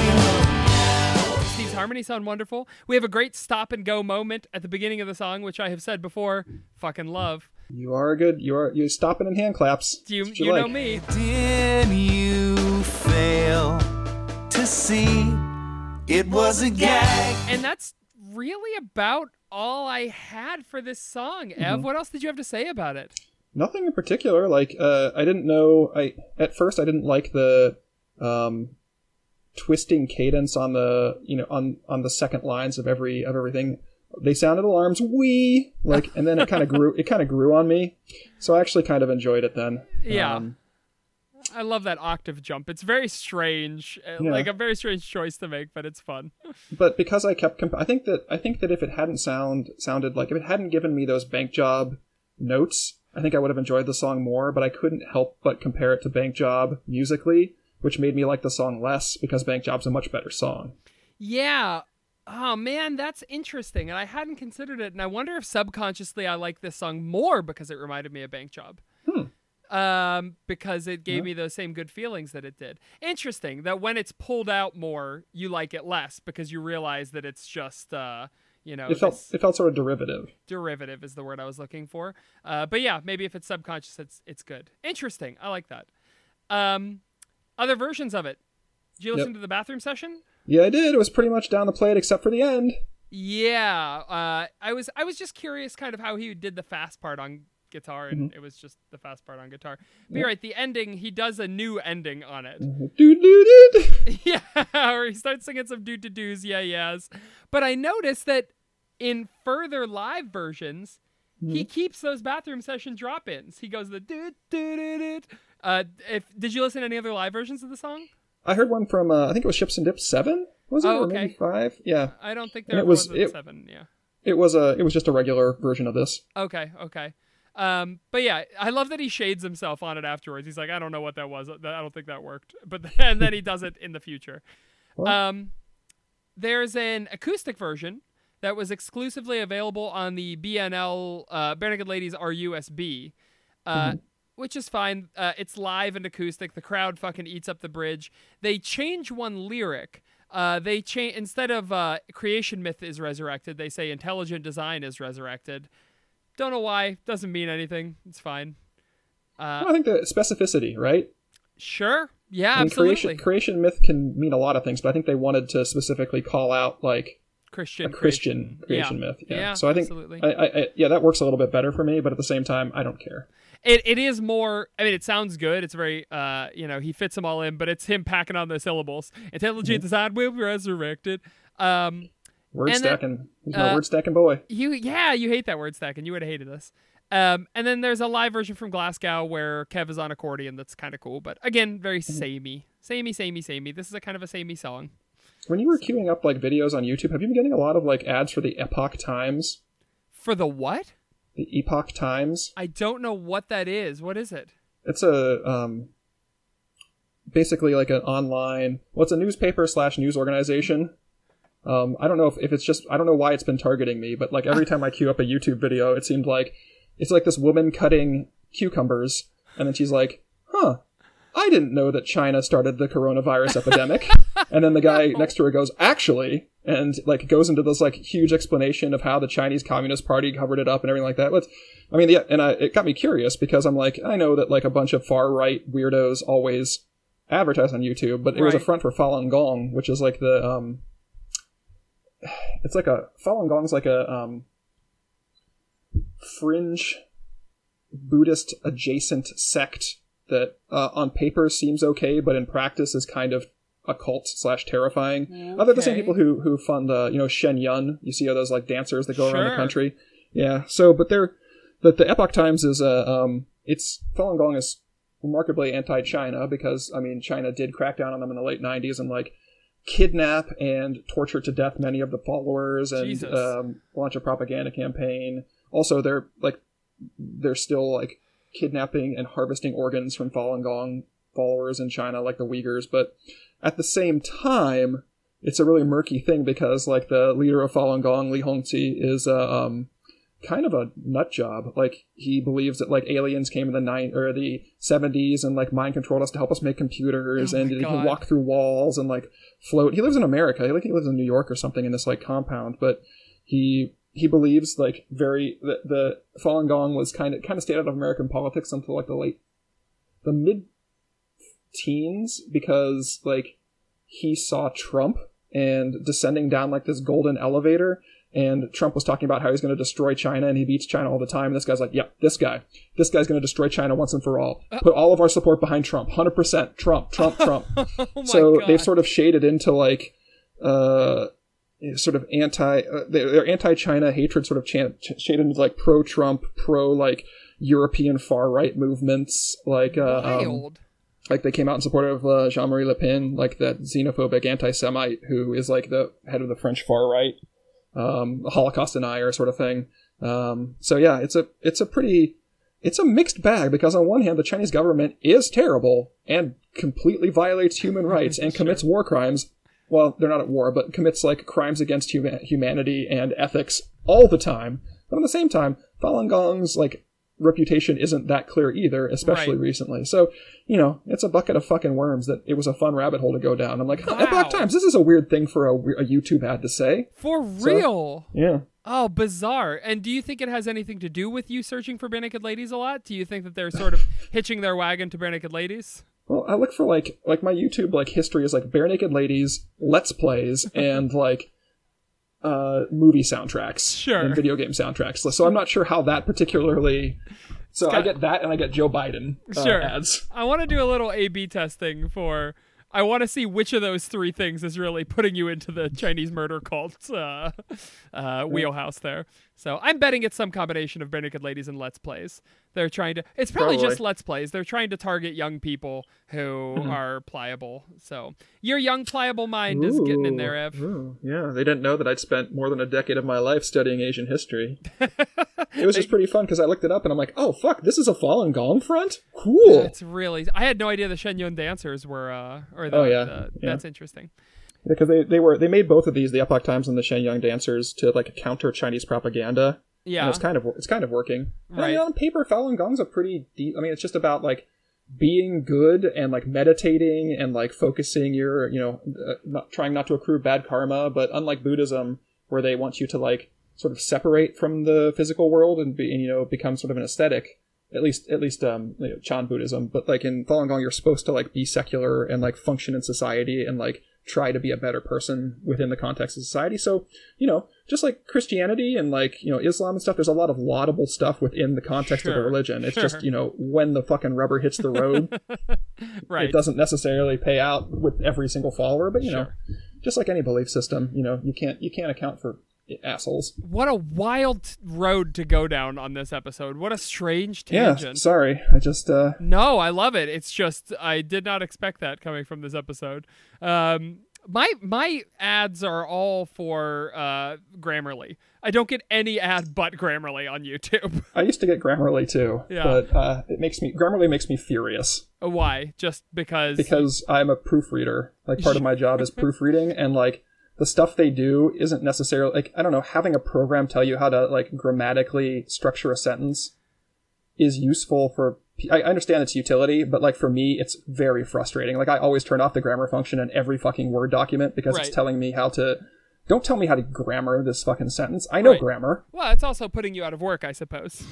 Steve's harmonies sound wonderful. We have a great stop and go moment at the beginning of the song, which I have said before, fucking love. You are good. You are you stopping in hand claps. Do you That's what you know me? Did you fail to see it was a gag? And that's really about all I had for this song. Mm-hmm. Ev, what else did you have to say about it? Nothing in particular. Like uh, I didn't know. I at first I didn't like the um, twisting cadence on the you know on on the second lines of every of everything. They sounded alarms wee like, and then it kind of <laughs> grew. It kind of grew on me. So I actually kind of enjoyed it then. Yeah. Um, I love that octave jump. It's very strange, uh, Yeah. like a very strange choice to make, but it's fun. <laughs> but because I kept, comp- I think that I think that if it hadn't sound sounded like if it hadn't given me those bank job notes, I think I would have enjoyed the song more. But I couldn't help but compare it to Bank Job musically, which made me like the song less because Bank Job's a much better song. Yeah. Oh man, that's interesting, and I hadn't considered it. And I wonder if subconsciously I like this song more because it reminded me of Bank Job. um, because it gave Yeah. me those same good feelings that it did. Interesting that when it's pulled out more, you like it less because you realize that it's just, uh, you know, It felt it felt sort of derivative. derivative is the word I was looking for. Uh, but yeah, maybe if it's subconscious, it's it's good. Interesting. I like that. Um, other versions of it. Did you Yep. listen to the bathroom session? Yeah, I did. It was pretty much down the plate except for the end. Yeah, uh, I was I was just curious, kind of how he did the fast part on guitar, and it was just the fast part on guitar. But you're right, the ending he does a new ending on it. Dude, dude, dude. yeah, or he starts singing some doo doo doos, yeah, yes. But I noticed that in further live versions, he keeps those bathroom session drop ins. He goes the doo doo doo doo. Uh, if did you listen to any other live versions of the song? I heard one from uh, I think it was Ships and Dips seven. Was it Oh, or okay. maybe five? Yeah, I don't think And there it was- was, it- seven. Yeah. it was a it was just a regular version of this. Okay, okay. Um, but yeah, I love that he shades himself on it afterwards. He's like, I don't know what that was. I don't think that worked. <laughs> But and then he does it in the future. Well- Um, there's an acoustic version that was exclusively available on the BNL uh, Barenaked Ladies Are USB, uh, which is fine. Uh, it's live and acoustic. The crowd fucking eats up the bridge. They change one lyric. Uh, they change instead of uh, creation myth is resurrected. They say intelligent design is resurrected. Don't know why. Doesn't mean anything. It's fine. Uh, Well, I think the specificity, right? sure. Yeah, I mean, absolutely. creation creation myth can mean a lot of things, but I think they wanted to specifically call out like Christian. a Christian creation Yeah. myth. Yeah. Yeah, so I think absolutely. I, I, I, yeah, that works a little bit better for me, but at the same time, I don't care. It it is more. I mean, it sounds good. It's very. Uh, you know, he fits them all in, but it's him packing on the syllables. Intelligent design will be resurrected. Um, Word stacking. He's my uh, word stacking boy. you yeah, you hate that word stacking. You would have hated this. Um, and then there's a live version from Glasgow where Kev is on accordion. That's kind of cool, but again, very samey, samey, samey, samey. This is a kind of a samey song. When you were queuing up like videos on YouTube, have you been getting a lot of like ads for the Epoch Times? For the what? The Epoch Times. I don't know what that is. What is it? It's a um, basically like an online. Well, it's a newspaper slash news organization. Um, I don't know if, if it's just I don't know why it's been targeting me, but like every <laughs> time I queue up a YouTube video, it seemed like it's like this woman cutting cucumbers, and then she's like, "Huh, I didn't know that China started the coronavirus <laughs> epidemic." and then the guy next to her goes, "Actually," and like goes into this like huge explanation of how the Chinese Communist Party covered it up and everything like that. But I mean, yeah, and I, it got me curious because I'm like, I know that like a bunch of far right weirdos always advertise on YouTube, but it was a front for Falun Gong, which is like the um, it's like a Falun Gong's like a um, fringe Buddhist adjacent sect that uh, on paper seems okay, but in practice is kind of occult slash terrifying. Uh, they're the same people who who fund uh, you know Shen Yun. You see all those like dancers that go around the country. Yeah. So, but they're the the Epoch Times is uh, um it's Falun Gong is remarkably anti-China because I mean China did crack down on them in the late '90s and like kidnap and torture to death many of the followers and um, launch a propaganda campaign. Also, they're like they're still like kidnapping and harvesting organs from Falun Gong followers in China, like the Uyghurs. But at the same time, it's a really murky thing because like the leader of Falun Gong, Li Hongzhi, is uh, um, kind of a nut job. Like he believes that like aliens came in the nine or the seventies and like mind controlled us to help us make computers, Oh and he can walk through walls and like float. He lives in America. I think he lives in New York or something in this like compound, but he he believes like very the, the Falun Gong was kind of kind of stayed out of American politics until like the late the mid teens because like he saw Trump and descending down like this golden elevator and Trump was talking about how he's going to destroy China and he beats China all the time. And this guy's like yep this guy. This guy's going to destroy China once and for all. Put all of our support behind Trump. 100% Trump Trump Trump. <laughs> Oh so god. they've sort of shaded into like uh sort of anti uh, their, anti-china hatred sort of ch- shaded into like pro-trump pro like european far right movements like uh um, like they came out in support of uh, jean-marie le pen like that xenophobic anti-semite who is like the head of the french far right. Um holocaust denier sort of thing. Um so yeah it's a it's a pretty it's a mixed bag because on one hand the chinese government is terrible and completely violates human rights and commits war crimes well they're not at war but commits like crimes against huma- humanity and ethics all the time but at the same time falun gong's like reputation isn't that clear either, especially Right. recently. So, you know, it's a bucket of fucking worms that it was a fun rabbit hole to go down. I'm like, huh, Wow. Epoch Times, this is a weird thing for a, a YouTube ad to say. For real. Yeah. Oh, bizarre. And do you think it has anything to do with you searching for barenaked ladies a lot? Do you think that they're sort of hitching their wagon to bare naked ladies? Well, I look for like like my YouTube like history is like barenaked ladies, let's plays, <laughs> and like uh movie soundtracks Sure. and video game soundtracks. So I'm not sure how that particularly. So I get that, and I get Joe Biden uh, Sure. ads. I want to do a little A B testing for. I want to see which of those three things is really putting you into the Chinese murder cult uh, uh, wheelhouse there. So I'm betting it's some combination of bare ladies and let's plays. They're trying to. It's probably, Probably. just let's plays. They're trying to target young people who Mm-hmm. are pliable. So your young pliable mind is getting in there, Ev. Ooh, yeah, they didn't know that I'd spent more than a decade of my life studying Asian history. <laughs> it was just pretty fun because I looked it up and I'm like, oh fuck, this is a Falun Gong front. Cool. It's really. I had no idea the Shenyun dancers were. Uh, or the, Oh, yeah. the- Yeah. that's interesting. Because they, they were they made both of these the Epoch Times and the Shen Yun Dancers to like counter Chinese propaganda. And Yeah. it's kind of it's kind of working. And, I mean, Right. on paper, Falun Gong's a pretty deep. I mean, it's just about like being good and like meditating and like focusing your you know uh, not trying not to accrue bad karma. But unlike Buddhism, where they want you to like sort of separate from the physical world and be and, you know become sort of an aesthetic. At least, at least, um, you know, Chan Buddhism. But like in Falun Gong, you're supposed to like be secular and like function in society and like try to be a better person within the context of society. So, you know, just like Christianity and like, you know, Islam and stuff, there's a lot of laudable stuff within the context of Sure, the religion. It's sure. just, you know, when the fucking rubber hits the road, <laughs> Right. it doesn't necessarily pay out with every single follower, but you know, just like any belief system, you know, you can't you can't account for assholes. What a wild road to go down on this episode. What a strange tangent. Yeah, sorry. I just uh No, I love it. It's just I did not expect that coming from this episode. Um, my my ads are all for uh, Grammarly. I don't get any ad but Grammarly on YouTube. <laughs> I used to get Grammarly too, Yeah. but uh, it makes me Grammarly makes me furious. Why? Just because? because I'm a proofreader. Like part of my job is <laughs> proofreading, and like the stuff they do isn't necessarily like I don't know. Having a program tell you how to like grammatically structure a sentence is useful for. I understand its utility, but like for me, it's very frustrating. Like I always turn off the grammar function in every fucking Word document because Right. it's telling me how to. Don't tell me how to grammar this fucking sentence. I know Right. grammar. well, it's also putting you out of work, I suppose.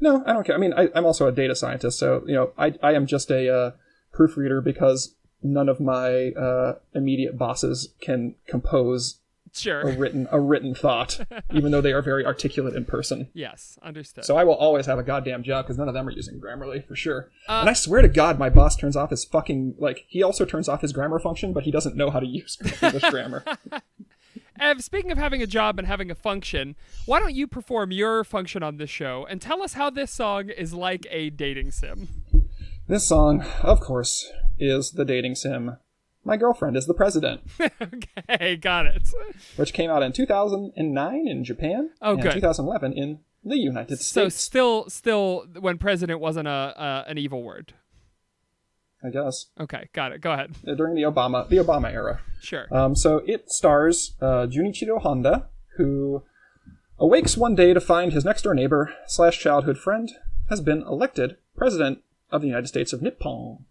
No, I don't care. I mean, I, I'm also a data scientist, so you know, I I am just a uh, proofreader because none of my uh, immediate bosses can compose a written a written thought, <laughs> even though they are very articulate in person. Yes, understood. So I will always have a goddamn job because none of them are using Grammarly for sure. Uh, and I swear to God, my boss turns off his fucking like he also turns off his grammar function, but he doesn't know how to use <laughs> English grammar. <laughs> Ev, speaking of having a job and having a function, why don't you perform your function on this show and tell us how this song is like a dating sim? This song, of course, is the dating sim. My girlfriend is the president. <laughs> okay, got it. which came out in 2009 in Japan Oh, and good. 2011 in the United So States. So still, still, when president wasn't a uh, an evil word. I guess Okay, got it. Go ahead. uh, during the Obama the Obama era. Sure. Um, so it stars uh, Junichiro Honda, who awakes one day to find his next door neighbor slash childhood friend has been elected president of the United States of Nippon.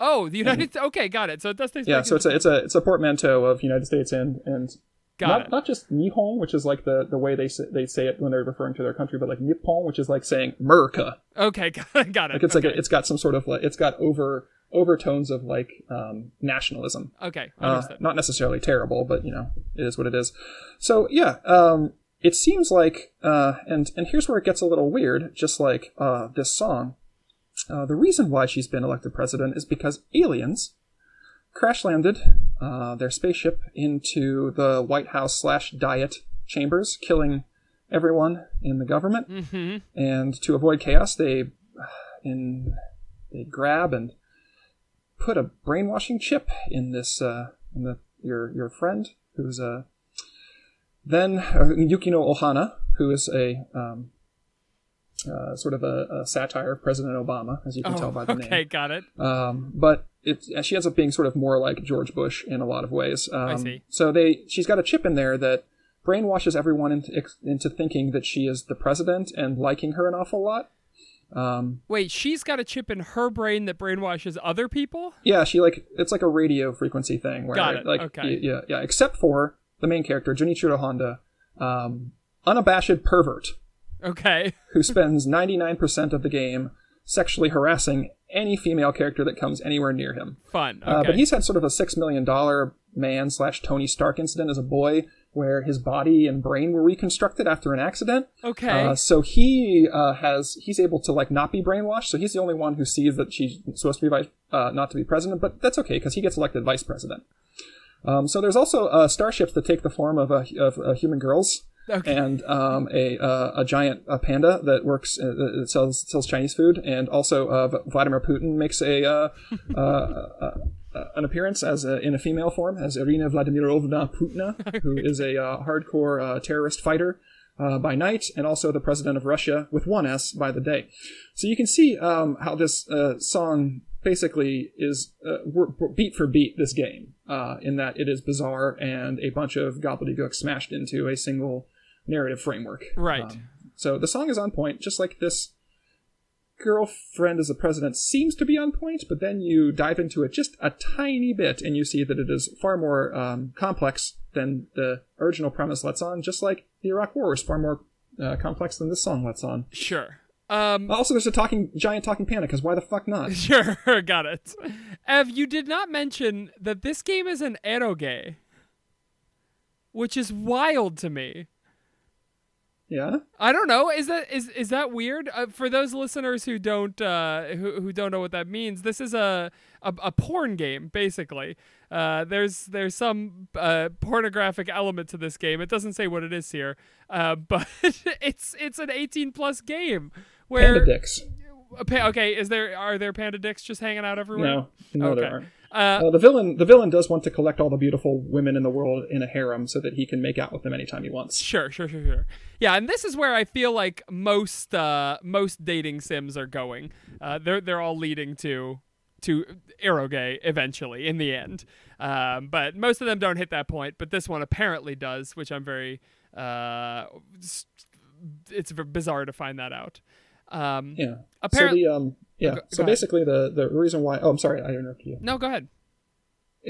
Oh, the United. States. Okay, got it. So it does. Mm-hmm. Yeah, so it's a it's a it's a portmanteau of United States and and got not it. not just Nihon, which is like the the way they say, they say it when they're referring to their country, but like Nippon, which is like saying America. Okay, <laughs> got it. Got it. Like it's okay. like a, it's got some sort of like it's got over overtones of like um, nationalism. okay, Uh, not necessarily terrible, but you know it is what it is. So yeah, um, it seems like uh, and and here's where it gets a little weird. Just like uh, this song, uh, the reason why she's been elected president is because aliens crash landed uh, their spaceship into the White House slash Diet chambers, killing everyone in the government. mm-hmm. And to avoid chaos, they in they grab and put a brainwashing chip in this uh, in the your your friend who's uh, then uh, Yukino Ohana, who is a um, uh, sort of a, a satire of President Obama, as you can tell by the Oh, okay, name. got it. Um, but it, she ends up being sort of more like George Bush in a lot of ways. Um, see. So they, she's got a chip in there that brainwashes everyone into, into thinking that she is the president and liking her an awful lot. Um, Wait, she's got a chip in her brain that brainwashes other people? yeah, she like it's like a radio frequency thing where Got it, like okay. yeah yeah except for the main character Junichiro Honda, um, unabashed pervert Okay. <laughs> who spends 99% of the game sexually harassing any female character that comes anywhere near him. Fun. Okay. Uh, but he's had sort of a six million dollar man slash Tony Stark incident as a boy, where his body and brain were reconstructed after an accident. okay. Uh, so he uh, has he's able to like not be brainwashed. So he's the only one who sees that she's supposed to be vice, uh, not to be president, but that's okay because he gets elected vice president. Um, so there's also uh, starships that take the form of, of uh, human girls. Okay. And um, a uh, a giant uh, panda that works uh, that sells sells Chinese food, and also uh, Vladimir Putin makes a uh, <laughs> uh, uh, uh, an appearance as a, in a female form as Irina Vladimirovna Putina, <laughs> who is a uh, hardcore uh, terrorist fighter uh, by night, and also the president of Russia with one S by the day. So you can see um, how this uh, song basically is uh, beat for beat this game, uh, in that it is bizarre and a bunch of gobbledygook smashed into a single narrative framework. right. Um, so the song is on point, just like this girlfriend as a president seems to be on point, but then you dive into it just a tiny bit and you see that it is far more um, complex than the original premise lets on, just like the Iraq War was far more uh, complex than this song lets on. sure. Um, Also, there's a talking giant talking panda, because why the fuck not? <laughs> Sure, <laughs> got it. Ev, you did not mention that this game is an eroge, which is wild to me. Yeah? I don't know. Is that is is that weird uh, for those listeners who don't uh, who who don't know what that means? This is a a, a porn game basically. Uh, there's there's some uh, pornographic element to this game. It doesn't say what it is here, uh, <laughs> but it's it's an 18 plus game where Panda dicks. pa- okay, is there are there panda dicks just hanging out everywhere? No, no, there aren't. Uh, Uh, the villain, the villain does want to collect all the beautiful women in the world in a harem so that he can make out with them anytime he wants. Sure, sure, sure, sure. Yeah, and this is where I feel like most uh, most dating sims are going. Uh, they're they're all leading to to eroge eventually in the end. Um, but most of them don't hit that point. But this one apparently does, which I'm very. Uh, it's bizarre to find that out. Um, Yeah. Apparently- so the um yeah. go- go so ahead. basically the the reason why oh I'm sorry I interrupted you. No, go ahead.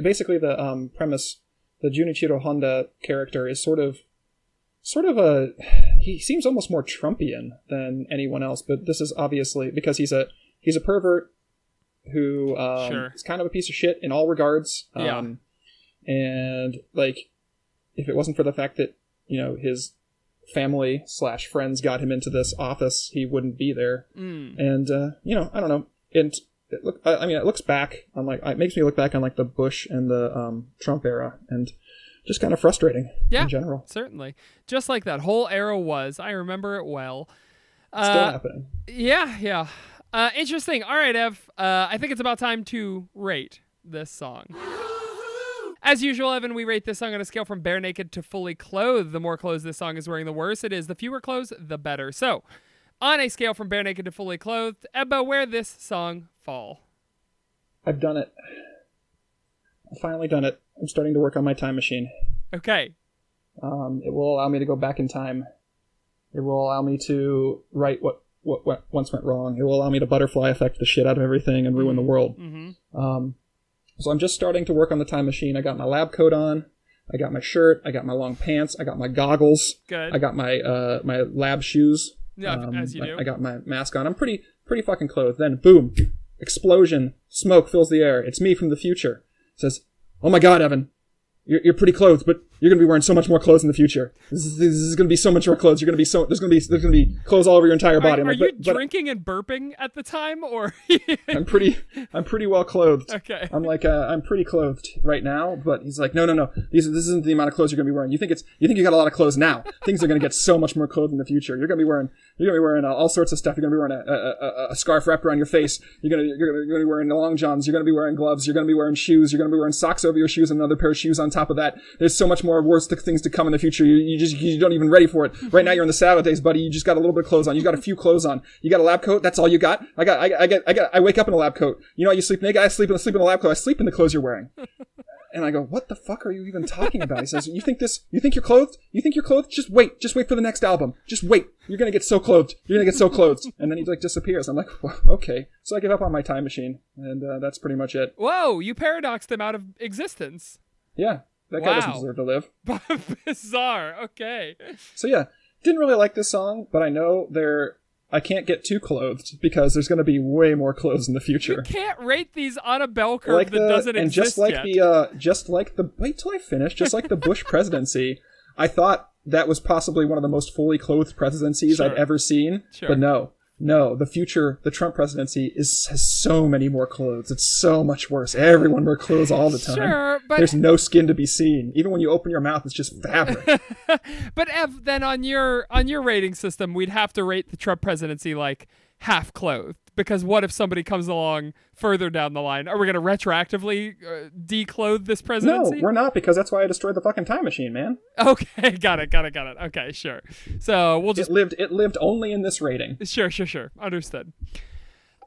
Basically the um premise the Junichiro Honda character is sort of sort of a he seems almost more Trumpian than anyone else, but this is obviously because he's a he's a pervert who um, Sure. is kind of a piece of shit in all regards. Yeah. Um, and like if it wasn't for the fact that you know his family slash friends got him into this office, he wouldn't be there. Mm. And uh, you know, I don't know. And it look, I I mean, it looks back on like it makes me look back on like the Bush and the um, Trump era, and just kind of frustrating Yeah. in general. Certainly, just like that whole era was. I remember it well. Still Uh, happening. Yeah, yeah. Uh, interesting. All right, Ev. Uh, I think it's about time to rate this song. As usual, Evan, we rate this song on a scale from bare naked to fully clothed. The more clothes this song is wearing, the worse it is. The fewer clothes, the better. So, on a scale from bare naked to fully clothed, Ebba, where this song fall? I've done it. I've finally done it. I'm starting to work on my time machine. Okay. Um, it will allow me to go back in time. It will allow me to write what, what, what once went wrong. It will allow me to butterfly effect the shit out of everything and ruin the world. Mm-hmm. Um, so I'm just starting to work on the time machine. I got my lab coat on. I got my shirt. I got my long pants. I got my goggles. Good. I got my uh, my lab shoes. Yeah, Um, as you I- do. I got my mask on. I'm pretty pretty fucking clothed. Then boom, explosion, smoke fills the air. It's me from the future. says, "Oh my God, Evan, you're, you're pretty clothed, but you're gonna be wearing so much more clothes in the future. This is, this is gonna be so much more clothes. You're gonna be so there's gonna be there's gonna be clothes all over your entire body." I'm are like, you "But- but drinking and burping at the time, or? <laughs> I'm pretty I'm pretty well clothed. okay. I'm like, uh, I'm pretty clothed right now, but he's like, no, no, no. These, this isn't the amount of clothes you're gonna be wearing. You think it's, you think you got a lot of clothes now. Things are gonna get so much more clothes in the future. You're gonna be wearing, you're gonna be wearing uh, all sorts of stuff. You're gonna be wearing a, a, a, a scarf wrapped around your face. You're gonna, you're gonna, you're gonna be wearing long johns. You're gonna be wearing gloves. You're gonna be wearing shoes. You're gonna be wearing socks over your shoes and another pair of shoes on top of that. There's so much more worse th- things to come in the future. You, you just, you don't even ready for it. Right now you're in the Sabbath days, buddy. You just got a little bit of clothes on. You got a few clothes on. You got a lab coat. That's all you got. I got, I, I get, I got, I wake up in a lab coat. You know, you sleep naked. I sleep in, sleep in a lab coat. I sleep in the clothes you're wearing. And I go, "What the fuck are you even talking about?" He says, "You think this? You think you're clothed? You think you're clothed? Just wait, just wait for the next album. Just wait. You're gonna get so clothed. You're gonna get so clothed." And then he like disappears. I'm like, well, "Okay." So I give up on my time machine, and uh, that's pretty much it. Whoa, you paradoxed him out of existence. Yeah, that guy doesn't deserve to live. <laughs> Bizarre. Okay. So yeah, didn't really like this song, but I know there. I can't get too clothed because there's going to be way more clothes in the future. You Can't rate these on a bell curve like that doesn't and exist just like yet. the uh just like the wait till I finish. Just like the <laughs> Bush presidency, I thought that was possibly one of the most fully clothed presidencies I've ever seen. Sure. But no, no, the future, the Trump presidency is has so many more clothes. It's so much worse. Everyone wears clothes all the time. Sure, but There's no skin to be seen. Even when you open your mouth, it's just fabric. <laughs> but Ev, then on your on your rating system, we'd have to rate the Trump presidency like half clothed because what if somebody comes along further down the line? Are we going to retroactively uh, declothe this presidency? no, we're not because that's why I destroyed the fucking time machine, man. Okay, <laughs> got it, got it, got it. Okay, sure. So we'll just It lived. It lived only in this rating. Sure, sure, sure. Understood.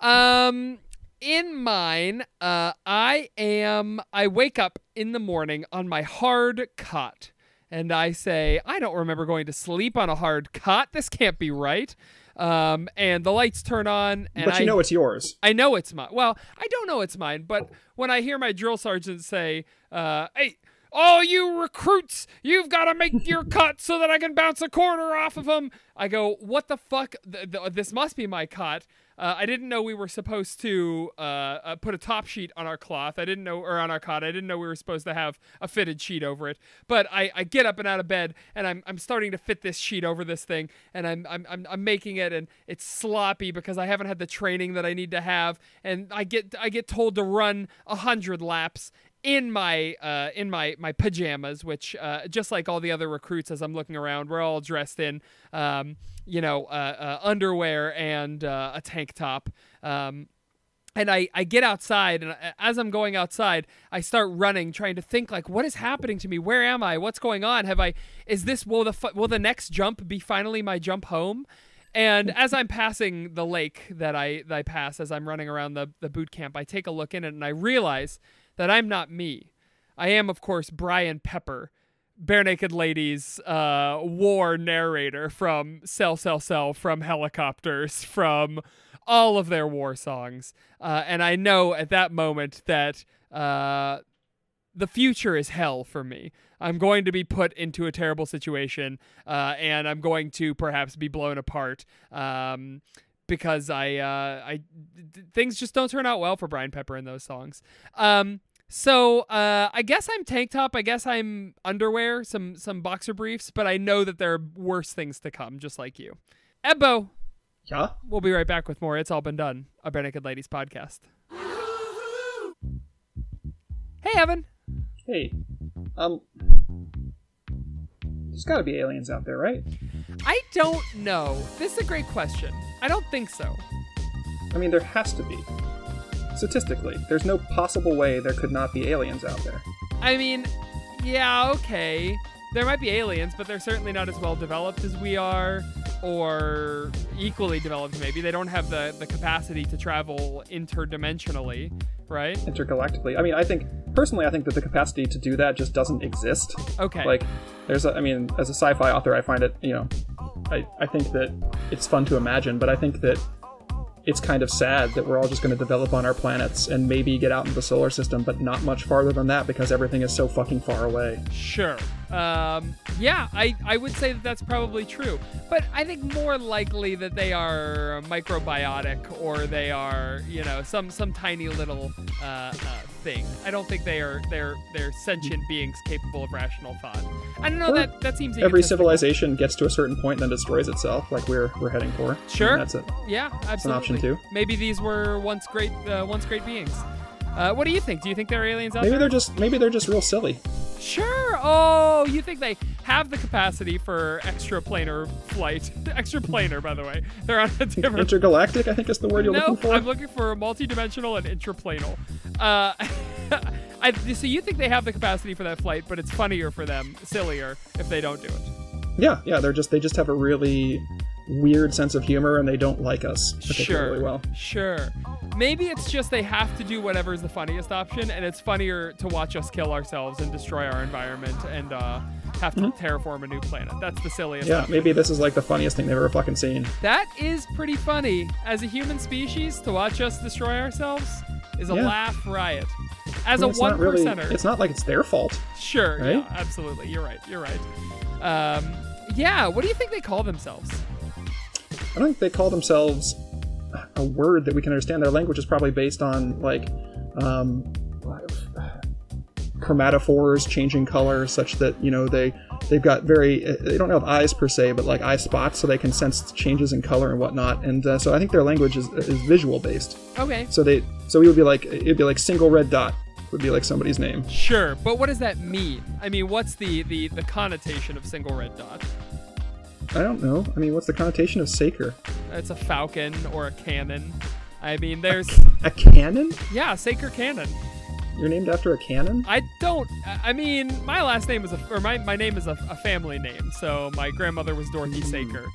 Um, in mine, uh, I am. I wake up in the morning on my hard cot, and I say, I don't remember going to sleep on a hard cot. This can't be right. Um, and the lights turn on, and But I you know it's yours. I know it's mine. Well, I don't know it's mine, but when I hear my drill sergeant say, uh, "Hey." All you recruits, you've got to make your <laughs> cut so that I can bounce a corner off of them. I go, what the fuck? Th- th- this must be my cut. Uh, I didn't know we were supposed to uh, uh, put a top sheet on our cloth. I didn't know, or on our cot. I didn't know we were supposed to have a fitted sheet over it. But I, I get up and out of bed, and I'm, I'm starting to fit this sheet over this thing, and I'm, I'm, I'm, I'm making it, and it's sloppy because I haven't had the training that I need to have, and I get, I get told to run hundred laps in my uh, in my my pajamas, which uh, just like all the other recruits, as I'm looking around, we're all dressed in um, you know uh, uh, underwear and uh, a tank top. Um, and I, I get outside and as i'm going outside i start running trying to think like what is happening to me? Where am i? What's going on? Have i is this will the will the next jump be finally my jump home? And as i'm passing the lake that i that i pass as i'm running around the, the boot camp i take a look in it and i realize that i'm not me. I am of course brian pepper barenaked ladies uh war narrator from sell sell sell from helicopters from all of their war songs uh, and i know at that moment that uh the future is hell for me. I'm going to be put into a terrible situation, uh, and I'm going to perhaps be blown apart um, because I, uh, I d- things just don't turn out well for Brian Pepper in those songs. Um, so uh, I guess I'm tank top. I guess I'm underwear, some some boxer briefs, but I know that there are worse things to come, just like you. Ebbo, Yeah. we'll be right back with more. It's all been done. A Barenaked Ladies podcast. Hey, Evan. Hey, um, there's got to be aliens out there, right? I don't know. This is a great question. I don't think so. I mean, there has to be. Statistically, there's no possible way there could not be aliens out there. I mean, yeah, okay. There might be aliens, but they're certainly not as well developed as we are, or equally developed, maybe. They don't have the, the capacity to travel interdimensionally, right? intergalactically. I mean, I think personally, I think that the capacity to do that just doesn't exist. Okay. Like, there's, a, I mean, as a sci-fi author, I find it, you know, I, I think that it's fun to imagine, but I think that it's kind of sad that we're all just going to develop on our planets and maybe get out into the solar system, but not much farther than that because everything is so fucking far away. Sure. Um, yeah, I, I would say that that's probably true. But I think more likely that they are microbiotic or they are, you know, some some tiny little uh, uh, thing. I don't think they are they're they're sentient beings capable of rational thought. I don't know Or that that seems Every civilization gets to a certain point and then destroys itself, like we're we're heading for. Sure. That's it. Yeah, absolutely. option too. Maybe these were once great uh, once great beings. Uh, what do you think? Do you think there are aliens out Maybe there? they're just maybe they're just real silly. Sure. Oh, you think they have the capacity for extraplanar flight? <laughs> extraplanar, by the way. They're on a different. Intergalactic, I think is the word you're no, looking for. I'm looking for multidimensional and intraplanal. Uh, <laughs> I, so you think they have the capacity for that flight, but it's funnier for them, sillier, if they don't do it. Yeah, yeah, they're just they just have a really weird sense of humor and they don't like us particularly Sure. well. Sure. Maybe it's just they have to do whatever is the funniest option, and it's funnier to watch us kill ourselves and destroy our environment and uh, have to terraform a new planet. That's the silliest. Mm-hmm. Yeah, option. maybe this is like the funniest thing they've ever fucking seen. That is pretty funny. As a human species, to watch us destroy ourselves is a Yeah. laugh riot. As I mean, a one really, percenter, It's not like it's their fault. sure, right? yeah, absolutely. You're right. You're right. Um, yeah. What do you think they call themselves? I don't think they call themselves a word that we can understand. Their language is probably based on like um, chromatophores changing color, such that you know they they've got very they don't have eyes per se, but like eye spots, so they can sense changes in color and whatnot. And uh, so I think their language is, is visual based. Okay. So they so we would be like it'd be like single red dot would be like somebody's name. Sure, but what does that mean? I mean, what's the the, the connotation of single red dot? I don't know. I mean, what's the connotation of Saker? It's a falcon or a cannon. I mean, there's A cannon? yeah, Saker cannon. You're named after a cannon? I don't. I mean, my last name is a or my my name is a, a family name. So my grandmother was Dorothy Saker.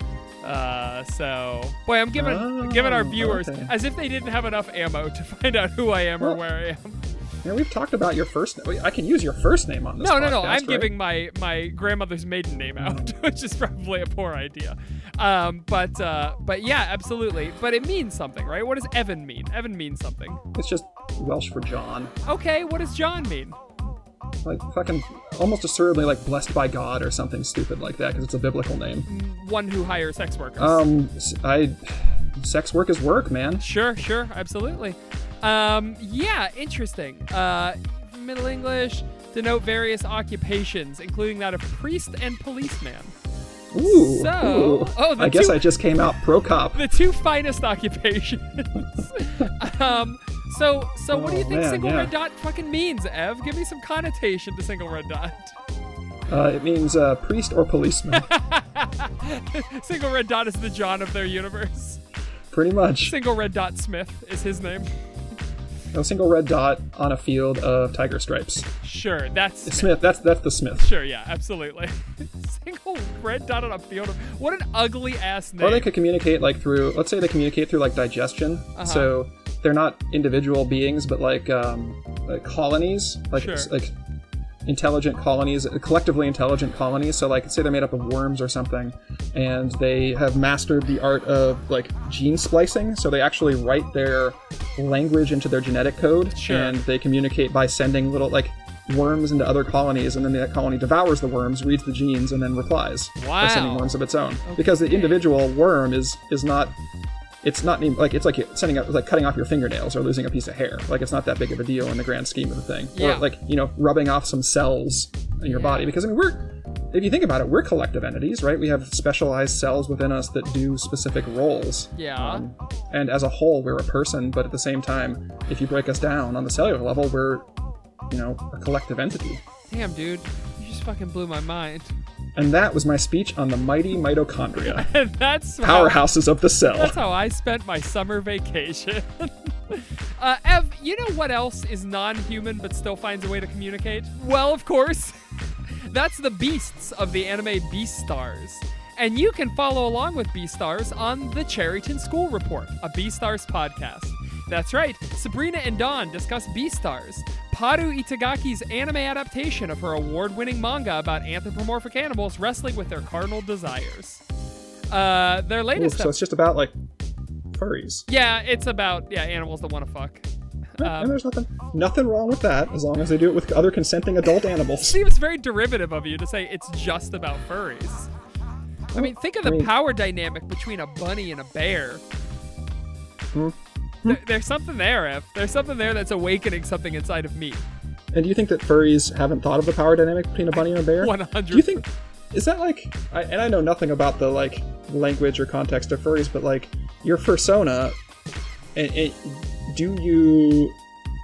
Uh, so boy, I'm giving Oh, giving our viewers okay. as if they didn't have enough ammo to find out who I am or where I am. Yeah, we've talked about your first. I can use your first name on this. No, no, no. I'm right? giving my my grandmother's maiden name out, <laughs> which is probably a poor idea. Um, but uh, but yeah, absolutely. But it means something, right? What does Evan mean? Evan means something. It's just Welsh for John. Okay, what does John mean? Like fucking almost assuredly like blessed by God or something stupid like that because it's a biblical name. One who hires sex workers. Um, I sex work is work, man. Sure, sure, absolutely. Um, yeah, interesting. Uh, Middle English denote various occupations, including that of priest and policeman. Ooh. So- ooh. oh, I guess two- I just came out pro cop. The two finest occupations. <laughs> um, so, so what do you Oh, think man, single yeah. red dot fucking means, Ev? Give me some connotation to single red dot. Uh, it means uh, priest or policeman, <laughs> single red dot is the John of their universe. pretty much. Single red dot Smith is his name. A single red dot on a field of tiger stripes. Sure, that's Smith. That's that's the Smith. Sure, yeah, absolutely. <laughs> Single red dot on a field of what an ugly ass name. Or they could communicate like through, let's say they communicate through like digestion. Uh-huh. So they're not individual beings, but like um, like colonies, like Sure. like intelligent colonies, collectively intelligent colonies. So like, say they're made up of worms or something, and they have mastered the art of like gene splicing. So they actually write their language into their genetic code, Sure. and they communicate by sending little like worms into other colonies, and then that colony devours the worms, reads the genes, and then replies by sending worms of its own. Because the individual worm is is not. It's not like it's like sending out like cutting off your fingernails or losing a piece of hair. Like it's not that big of a deal in the grand scheme of the thing. Yeah. Or like you know rubbing off some cells in your body because I mean we're if you think about it we're collective entities right? We have specialized cells within us that do specific roles. Yeah. Um, and as a whole we're a person, but at the same time, if you break us down on the cellular level, we're you know a collective entity. Damn, dude, you just fucking blew my mind. And that was my speech on the mighty mitochondria, <laughs> And that's how, powerhouses of the cell. that's how I spent my summer vacation. <laughs> uh, Ev, you know what else is non-human but still finds a way to communicate? Well, of course, <laughs> that's the beasts of the anime Beastars. And you can follow along with Beastars on the Cherryton School Report, a Beastars podcast. That's right, Sabrina and Dawn discuss Beastars, Paru Itagaki's anime adaptation of her award winning manga about anthropomorphic animals wrestling with their carnal desires. Uh, their Ooh, latest. so it's just about like furries. yeah, it's about yeah animals that want to fuck. Um, and there's nothing nothing wrong with that as long as they do it with other consenting adult animals. <laughs> Seems very derivative of you to say it's just about furries. I mean, think of the I mean- power dynamic between a bunny and a bear. Hmm. There- there's something there, F. There's something there that's awakening something inside of me. And do you think that furries haven't thought of the power dynamic between a bunny and a bear? 100. Do you think is that like I, and I know nothing about the like language or context of furries, but like your fursona, and, and do you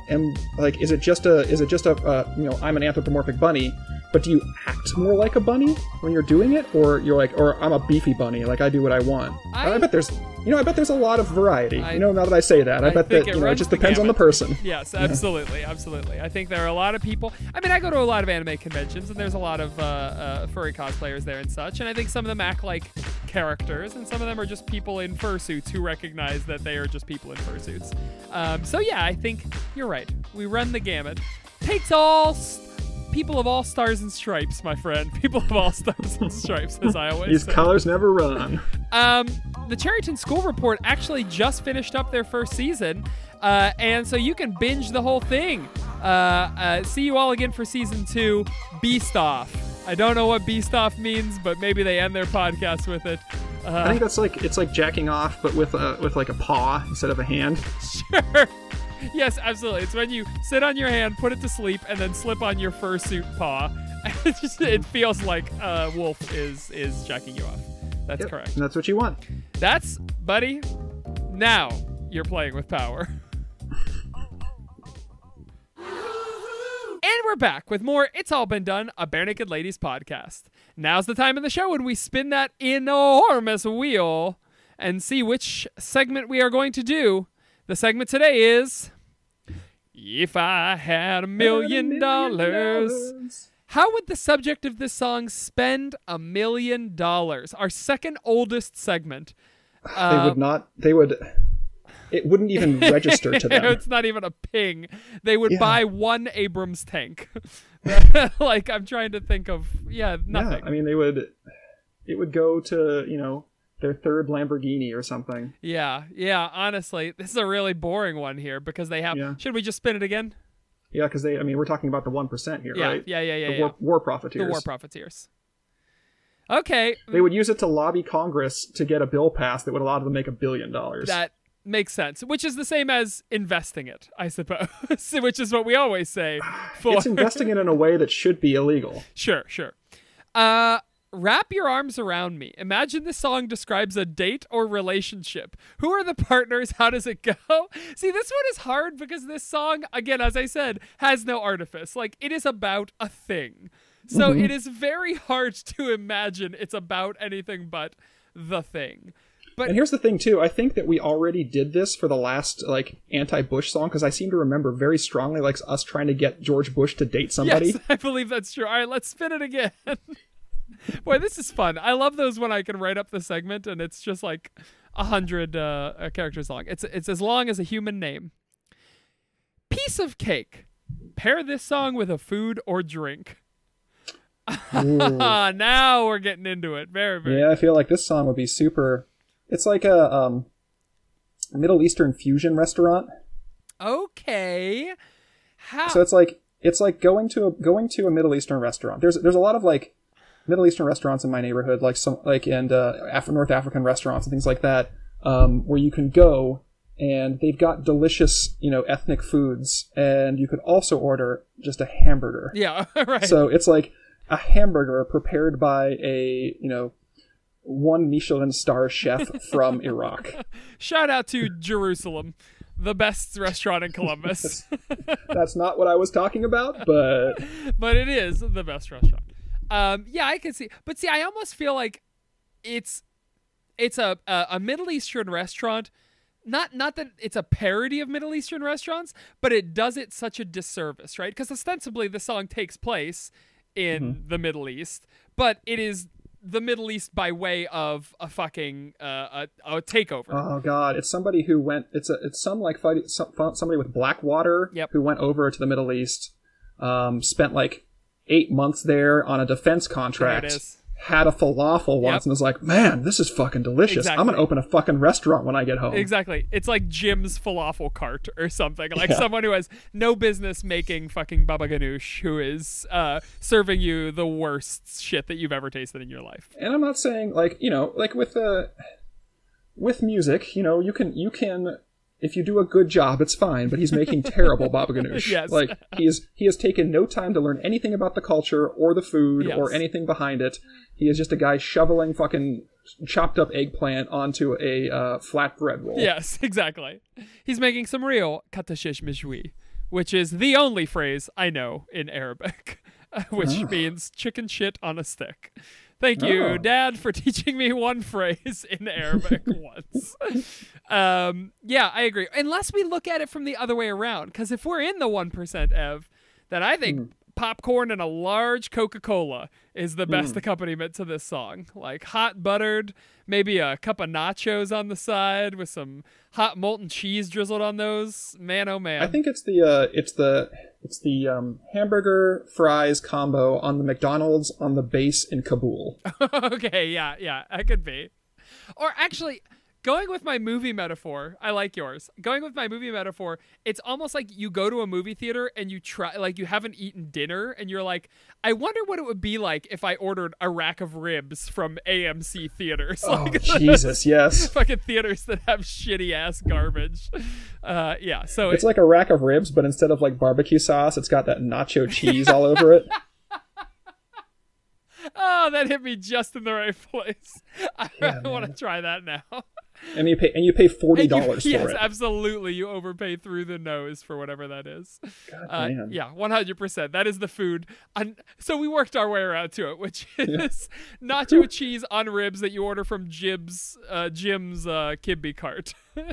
am like is it just a is it just a uh, you know I'm an anthropomorphic bunny, but do you act more like a bunny when you're doing it, or you're like or I'm a beefy bunny like I do what I want? I- I, bet there's you know I bet there's a lot of variety. I- you know now that I say that I, I bet that it you know it just depends on the person. <laughs> Yes, absolutely, absolutely. I think there are a lot of people. I mean, I go to a lot of anime conventions, and there's a lot of uh, uh, furry cosplayers there and such. And I think some of them act like characters, and some of them are just people in fursuits who recognize that they are just people in fursuits. Um, so yeah, I think you're right. We run the gamut. Takes all s- people of all stars and stripes, my friend. <laughs> People of all stars and stripes, as I always These say. colors never run. Um, the Cherryton School Report actually just finished up their first season, uh, and so you can binge the whole thing. Uh, uh, see you all again for season two. Beast off. I don't know what beast off means, but maybe they end their podcast with it. I Uh, think that's like it's like jacking off, but with a with like a paw instead of a hand. <laughs> sure. <laughs> Yes, absolutely. It's when you sit on your hand, put it to sleep, and then slip on your fursuit paw. <laughs> it just it mm-hmm. feels like a wolf is is jacking you off. That's Yep, correct. And that's what you want. That's, buddy, now you're playing with power. <laughs> And we're back with more It's All Been Done, a Barenaked Ladies podcast. Now's the time in the show when we spin that enormous wheel and see which segment we are going to do. The segment today is If I Had a Million Dollars. How would the subject of this song spend a million dollars? Our second oldest segment. They would um, not. They would. It wouldn't even <laughs> register to them. it's not even a ping. They would Yeah. buy one Abrams tank. <laughs> <laughs> like I'm trying to think of yeah, nothing. Yeah, I mean, they would. It would go to you know their third Lamborghini or something. yeah, yeah, honestly, this is a really boring one here because they have Yeah. Should we just spin it again? Yeah, because they. I mean, we're talking about the one percent here, Yeah, right? yeah, yeah, yeah, The yeah. war, war profiteers. The war profiteers. Okay, They would use it to lobby Congress to get a bill passed that would allow them to make a billion dollars. that makes sense. Which is the same as investing it, I suppose. <laughs> which is what we always say. <sighs> For It's investing it in a way that should be illegal. <laughs> Sure, sure. Uh wrap your arms around me. Imagine this song describes a date or relationship. Who are the partners? How does it <laughs> go? See, this one is hard because this song, again, as I said, has no artifice. Like it is about a thing. So mm-hmm. it is very hard to imagine it's about anything but the thing. But And here's the thing too. I think that we already did this for the last like anti-Bush song because I seem to remember very strongly like us trying to get George Bush to date <laughs> somebody. Yes, I believe that's true. All right, let's spin it again. <laughs> <laughs> Boy, this is fun. I love those when I can write up the segment and it's just like a hundred uh, uh, characters long. It's it's as long as a human name. Piece of cake. Pair this song with a food or drink. <laughs> Now we're getting into it. Very very. yeah, I feel like this song would be super. It's like a um, Middle Eastern fusion restaurant. Okay. How? So it's like it's like going to a going to a Middle Eastern restaurant. There's there's a lot of like Middle Eastern restaurants in my neighborhood, like some like and uh, Af- North African restaurants and things like that, um, where you can go and they've got delicious you know ethnic foods, and you could also order just a hamburger. yeah. <laughs> Right. So it's like a hamburger prepared by a you know one Michelin star chef <laughs> from Iraq. Shout out to Jerusalem, the best restaurant in Columbus. <laughs> That's not what I was talking about, but but it is the best restaurant. Um, yeah, I can see, but see, I almost feel like it's it's a a, a Middle Eastern restaurant. Not not that it's a parody of Middle Eastern restaurants, but it does it such a disservice, right? Because ostensibly the song takes place in the Middle East, but it is the Middle East by way of a fucking uh, a, a takeover. Oh god, it's somebody who went. It's a it's some like somebody with Blackwater Yep. who went over to the Middle East, um, spent like eight months there on a defense contract. Had a falafel once Yep. and was like, "Man, this is fucking delicious. I'm gonna open a fucking restaurant when I get home." Exactly. It's like Jim's falafel cart or something. Like Yeah. someone who has no business making fucking baba ganoush who is uh, serving you the worst shit that you've ever tasted in your life. And I'm not saying like you know like with uh, with music, you know, you can you can if you do a good job, it's fine. But he's making <laughs> terrible baba ganoush. Yes. Like he's he has taken no time to learn anything about the culture or the food or anything behind it. He is just a guy shoveling fucking chopped up eggplant onto a uh, flatbread roll. Yes, <laughs> exactly. He's making some real katashish mishwi, which is the only phrase I know in Arabic, <laughs> which means chicken shit on a stick. Thank you, Oh. Dad, for <laughs> teaching me one phrase in Arabic <laughs> once. Um, yeah, I agree. Unless we look at it from the other way around, because if we're in the one percent, Ev, then I think popcorn and a large Coca Cola is the best accompaniment to this song. Like hot buttered, maybe a cup of nachos on the side with some hot molten cheese drizzled on those. Man, oh man. I think it's the uh, it's the it's the um, hamburger fries combo on the McDonald's on the base in Kabul. <laughs> okay, yeah, yeah, that could be. Or actually, going with my movie metaphor, I like yours. Going with my movie metaphor, it's almost like you go to a movie theater and you try, like, you haven't eaten dinner and you're like, I wonder what it would be like if I ordered a rack of ribs from AMC theaters. Oh <laughs> Like, Jesus, yes. <laughs> fucking theaters that have shitty ass garbage. Uh, yeah, so It's it, like a rack of ribs, but instead of like barbecue sauce, it's got that nacho cheese all over it. <laughs> oh, that hit me just in the right place. I Yeah, want to try that now. And you pay and you pay forty dollars. yes, it. absolutely. You overpay through the nose for whatever that is. God Uh, damn. yeah, one hundred percent. That is the food. And so we worked our way around to it, which <laughs> is nacho cheese on ribs that you order from Jib's uh, Jim's uh, Kibbe cart. <laughs>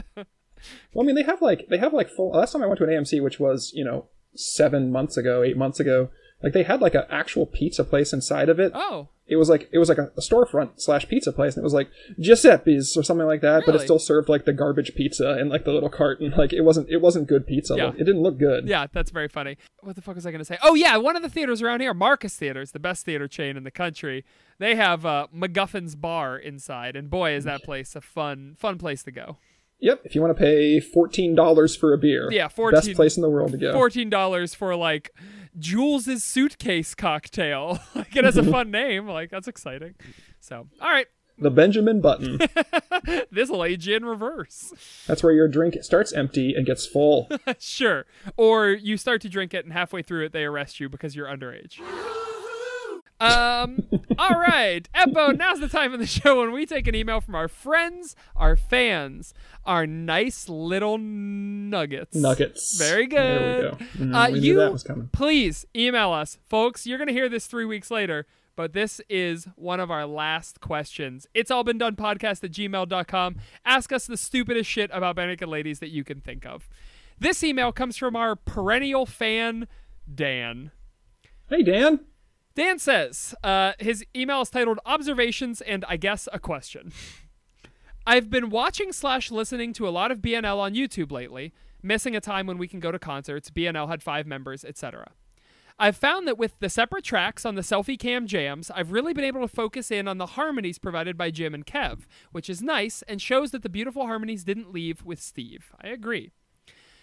Well, I mean, they have like they have like full. Last time I went to an AMC, which was you know seven months ago, eight months ago, like they had like an actual pizza place inside of it. oh, It was like it was like a, a storefront slash pizza place, and it was like Giuseppe's or something like that. But it still served like the garbage pizza in like the little cart, and like it wasn't it wasn't good pizza. Yeah. It didn't look good. yeah, that's very funny. What the fuck was I going to say? Oh yeah, one of the theaters around here, Marcus Theaters, the best theater chain in the country. They have uh, MacGuffin's Bar inside, and boy, is that place a fun, fun place to go. Yep. If you want to pay fourteen dollars for a beer, Yeah, best place in the world to go. fourteen dollars for like Jules's suitcase cocktail. <laughs> like it has a fun name. Like that's exciting. So all right, The Benjamin Button. <laughs> this will age you in reverse. That's where your drink starts empty and gets full. <laughs> sure. Or you start to drink it and halfway through it they arrest you because you're underage. Um. All right, Epo. Now's the time of the show when we take an email from our friends, our fans, our nice little nuggets. Nuggets. Very good. There we go. Mm, Uh, we you knew that was coming. please email us, folks. You're gonna hear this three weeks later, but this is one of our last questions. It's all been done podcast at gmail.com. Ask us the stupidest shit about naked ladies that you can think of. This email comes from our perennial fan, Dan. Hey Dan. Dan says uh, his email is titled Observations and I guess a question. I've been watching slash listening to a lot of BNL on YouTube lately, missing a time when we can go to concerts. BNL had five members, etc. I've found that with the separate tracks on the selfie cam jams, I've really been able to focus in on the harmonies provided by Jim and Kev, which is nice and shows that the beautiful harmonies didn't leave with Steve. I agree.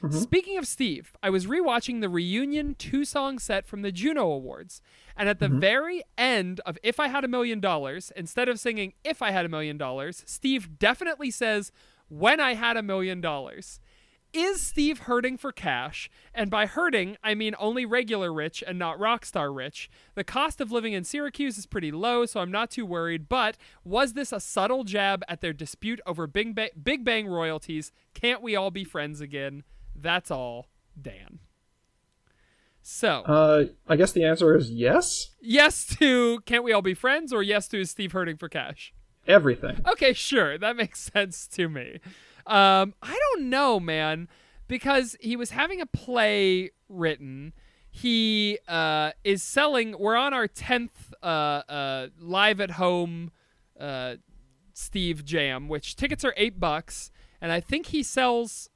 Mm-hmm. Speaking of Steve, I was rewatching the reunion two song set from the Juno Awards, and at the mm-hmm. very end of If I Had a Million Dollars, instead of singing If I Had a Million Dollars, Steve definitely says When I Had a Million Dollars. Is Steve hurting for cash? And by hurting, I mean only regular rich and not rock star rich. The cost of living in Syracuse is pretty low, so I'm not too worried. But was this a subtle jab at their dispute over Big, ba- Big Bang royalties? Can't we all be friends again? That's all, Dan. So, Uh, I guess the answer is yes. yes to Can't We All Be Friends, or yes to is Steve hurting for cash? Everything. Okay, sure. That makes <laughs> sense to me. Um, I don't know, man, because he was having a play written. He uh, is selling. We're on our tenth uh, uh, live at home uh, Steve Jam, which tickets are eight bucks, and I think he sells.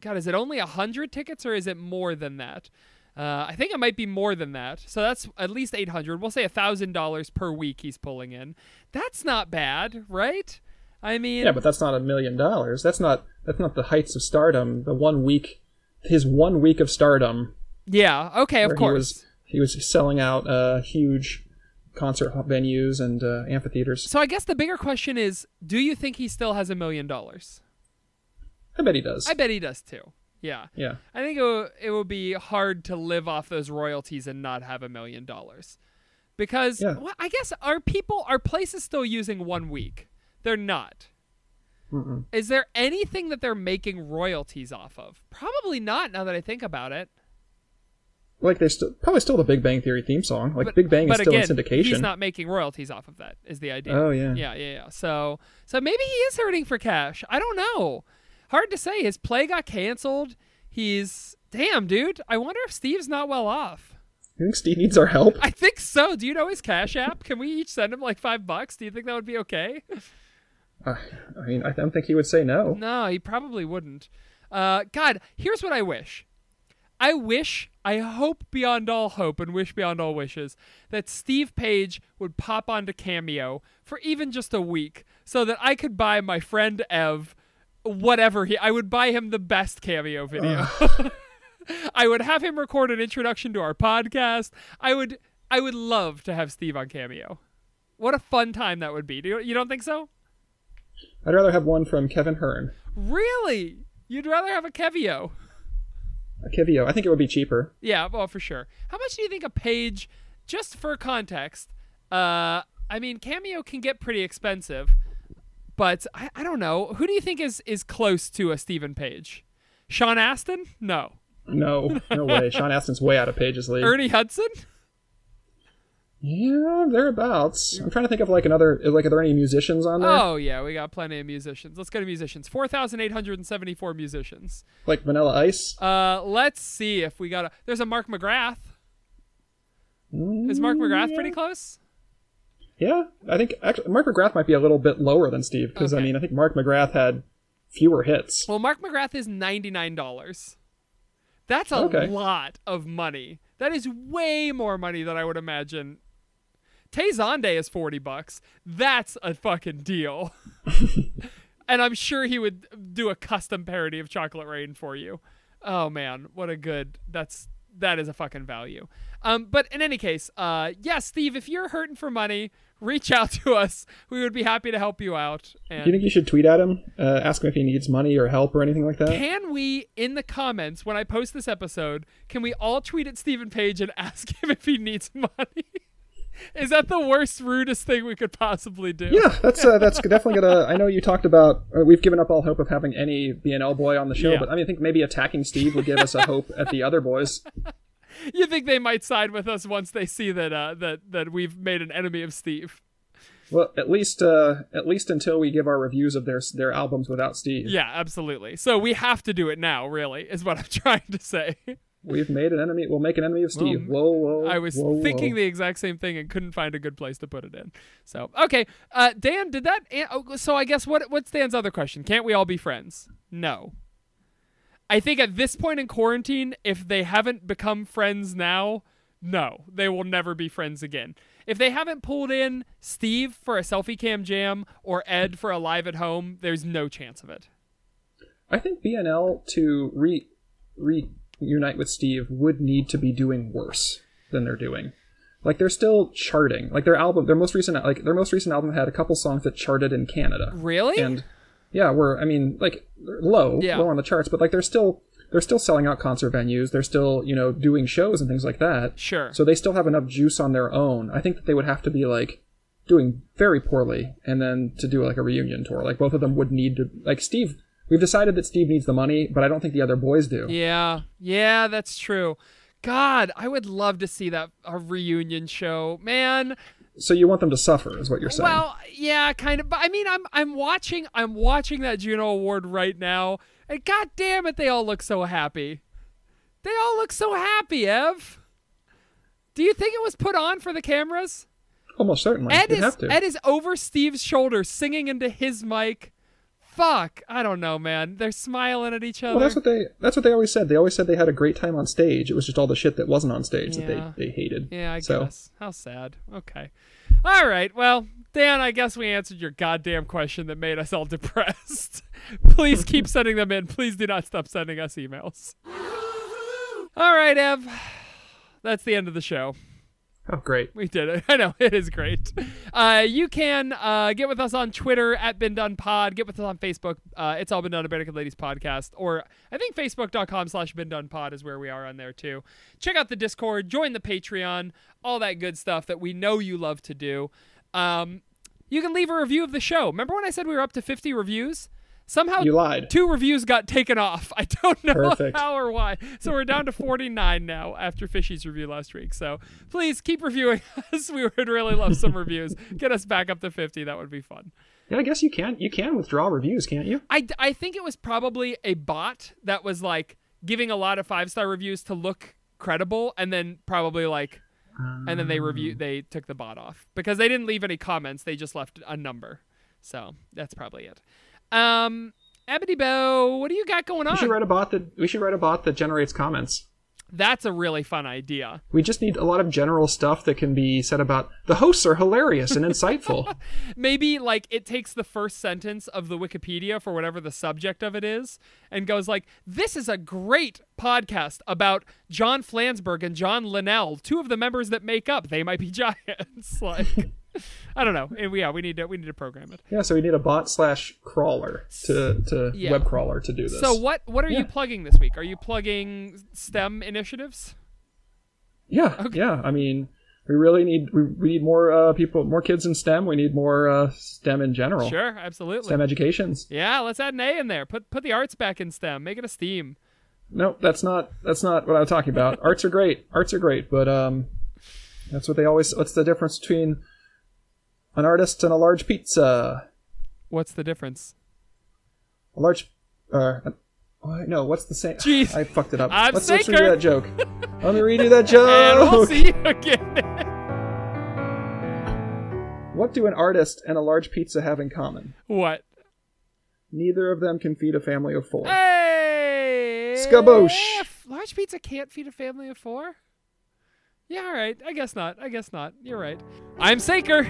God, is it only a hundred tickets or is it more than that? Uh, I think it might be more than that. So that's at least eight hundred. We'll say a thousand dollars per week he's pulling in. That's not bad, right? I mean, Yeah, but that's not a million dollars. That's not that's not the heights of stardom. The one week, his one week of stardom, yeah, okay, of where he course. was he was selling out uh, huge concert venues and uh, amphitheaters. So I guess the bigger question is, do you think he still has a million dollars? I bet he does. I bet he does too. Yeah. yeah. I think it will, it will be hard to live off those royalties and not have a million dollars. Because Yeah. well, I guess are people are places still using one week? They're not. Mm-mm. Is there anything that they're making royalties off of? Probably not now that I think about it. Like they still probably still the Big Bang Theory theme song. Like but, Big Bang is still again, in syndication. He's not making royalties off of that. Is the idea? Oh, yeah. yeah, yeah, yeah. So, so maybe he is hurting for cash. I don't know. Hard to say. His play got canceled. He's damn, dude. I wonder if Steve's not well off. You think Steve needs our help? I think so. Do you know his Cash App? Can we each send him like five bucks? Do you think that would be okay? Uh, I mean, I don't think he would say no. No, he probably wouldn't. Uh, God, here's what I wish. I wish, I hope beyond all hope and wish beyond all wishes that Steve Page would pop onto Cameo for even just a week so that I could buy my friend Ev whatever he I would buy him the best Cameo video. <laughs> I would have him record an introduction to our podcast. I would I would love to have Steve on Cameo. What a fun time that would be. Do you, you don't think so? I'd rather have one from Kevin Hearn. Really? You'd rather have a Kevio? A Kivio. I think it would be cheaper. Yeah, well, for sure. How much do you think a page, just for context? Uh, I mean, Cameo can get pretty expensive, but I, I don't know. Who do you think is is close to a Steven Page? Sean Astin? No. No, no way. <laughs> Sean Astin's way out of Page's league. Ernie Hudson? Yeah, thereabouts. I'm trying to think of like another. Like, are there any musicians on there? Oh yeah, we got plenty of musicians. Let's go to musicians. Four thousand eight hundred and seventy-four musicians. Like Vanilla Ice? Uh, let's see if we got a. There's a Mark McGrath. Is Mark McGrath pretty close? Yeah, I think actually Mark McGrath might be a little bit lower than Steve because I mean I think Mark McGrath had fewer hits. Well, Mark McGrath is ninety-nine dollars. That's a Okay. lot of money. That is way more money than I would imagine. Tay Zonday is forty bucks. That's a fucking deal. <laughs> and I'm sure he would do a custom parody of Chocolate Rain for you. Oh man, what a good. That's that is a fucking value. Um, but in any case, uh, yeah, Steve, if you're hurting for money, reach out to us. We would be happy to help you out. And Do you think you should tweet at him, uh, ask him if he needs money or help or anything like that? Can we, in the comments, when I post this episode, can we all tweet at Steven Page and <laughs> ask him if he needs money? Is that the worst, rudest thing we could possibly do? Yeah, that's uh, that's definitely gonna. I know you talked about. Uh, we've given up all hope of having any BNL boy on the show, Yeah. but I mean, I think maybe attacking Steve would give us a hope at the other boys. You think they might side with us once they see that uh, that that we've made an enemy of Steve? Well, at least uh, at least until we give our reviews of their their albums without Steve. Yeah, absolutely. So we have to do it now. Really, is what I'm <laughs> trying to say. We've made an enemy. We'll make an enemy of Steve. whoa, whoa. I was whoa, thinking whoa. the exact same thing and couldn't find a good place to put it in. So okay, uh, Dan, did that? an- oh, So I guess what what's Dan's other question? Can't we all be friends? No. I think at this point in quarantine, if they haven't become friends now, no, they will never be friends again. If they haven't pulled in Steve for a selfie cam jam or Ed for a live at home, there's no chance of it. I think BNL to re reunite with Steve would need to be doing worse than they're doing. Like they're still charting. Like their album, their most recent, like their most recent album had a couple songs that charted in Canada. Really? And yeah, we're I mean like low, Yeah. low on the charts, but like they're still they're still selling out concert venues. They're still you know doing shows and things like that. sure. So they still have enough juice on their own. I think that they would have to be like doing very poorly and then to do like a reunion tour. Like both of them would need to like Steve we've decided that Steve needs the money, but I don't think the other boys do. Yeah, yeah, that's true. God, I would love to see that a reunion show, man. So you want them to suffer is what you're saying. Well, yeah, kind of. But I mean, I'm I'm watching I'm watching that Juno Award right now, and god damn it, they all look so happy. They all look so happy, Ev. Do you think it was put on for the cameras? Almost certainly. Ed You'd is. Ed is over Steve's shoulder, singing into his mic. Fuck, I don't know, man. They're smiling at each other. well, that's what they that's what they always said. They always said they had a great time on stage. It was just all the shit that wasn't on stage Yeah. that they, they hated. Yeah, I so, guess. How sad. Okay. All right. Well, Dan, I guess we answered your goddamn question that made us all <laughs> depressed. Please keep <laughs> sending them in. Please do not stop sending us emails. All right, Ev. That's the end of the show. Oh, great. We did it. <laughs> I know it is great. Uh, you can uh, get with us on Twitter at Been Done Pod. Get with us on Facebook. Uh, it's all been done. A Naked Ladies podcast, or I think Facebook.com slash Been Done Pod is where we are on there too. Check out the Discord. Join the Patreon. All that good stuff that we know you love to do. Um, you can leave a review of the show. Remember when I said we were up to 50 reviews? Somehow You lied. two reviews got taken off. <laughs> I don't know Perfect. how or why. So we're down to 49 now after Fishy's review last week. So please keep reviewing <laughs> us. We would really love some reviews. Get us back up to 50. That would be fun. Yeah, I guess you can you can withdraw reviews, can't you? I, I think it was probably a bot that was like giving a lot of five star reviews to look credible, and then probably like, and then they review um. they took the bot off because they didn't leave any comments. They just left a number. So that's probably it. Um, Ebony Bow, what do you got going on? We should write a bot that we should write a bot that generates comments. That's a really fun idea. We just need a lot of general stuff that can be said about the hosts are hilarious and insightful. <laughs> maybe like it takes the first sentence of the Wikipedia for whatever the subject of it is and goes like, "This is a great podcast about John Flansburgh and John Linnell, two of the members that make up They Might Be <laughs> Giants." like, <laughs> I don't know. And we- yeah, we need to we need to program it. yeah, so we need a bot slash crawler to to Yeah. web crawler to do this. So what what are you plugging this week? Are you plugging STEM initiatives? Yeah, yeah. I mean, we really need we, we need more uh, people, more kids in STEM. We need more uh, STEM in general. Sure, absolutely. STEM educations. Yeah, let's add an A in there. Put put the arts back in STEM. Make it a STEAM. No, that's not that's not what I'm talking about. <laughs> Arts are great. Arts are great, but um, that's what they always. What's the difference between an artist and a large pizza? What's the difference? A large. Uh, no, what's the same? Jeez. I fucked it up. I'm let's, let's redo that joke. <laughs> Let me redo that joke. And we'll see you again. <laughs> What do an artist and a large pizza have in common? what? Neither of them can feed a family of four. Hey! Skaboosh. Large pizza can't feed a family of four? Yeah, all right. I guess not. I guess not. You're right. I'm Saker,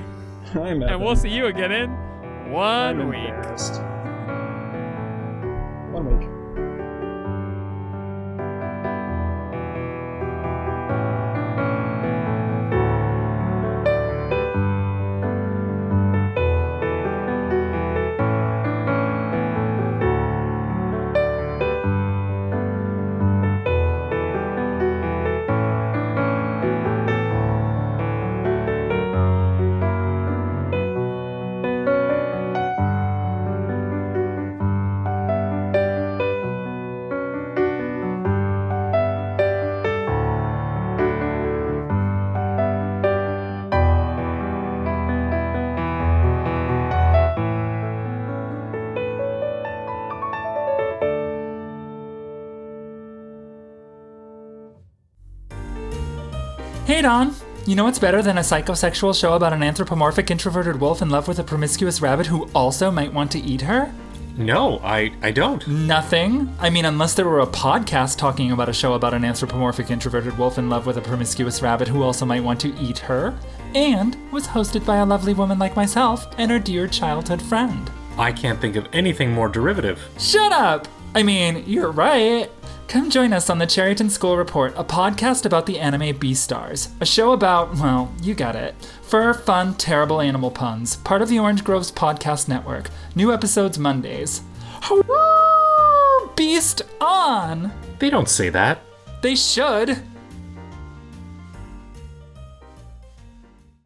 I'm and we'll see you again in one week. Hey Don, you know what's better than a psychosexual show about an anthropomorphic introverted wolf in love with a promiscuous rabbit who also might want to eat her? No, I, I don't. Nothing. I mean, unless there were a podcast talking about a show about an anthropomorphic introverted wolf in love with a promiscuous rabbit who also might want to eat her, and was hosted by a lovely woman like myself and her dear childhood friend. I can't think of anything more derivative. Shut up! I mean, you're right. Come join us on the Cherryton School Report, a podcast about the anime Beastars. A show about, well, you got it. Fur, fun, terrible animal puns. Part of the Orange Groves Podcast Network. New episodes Mondays. Hurrah! Beast on! They don't say that. They should.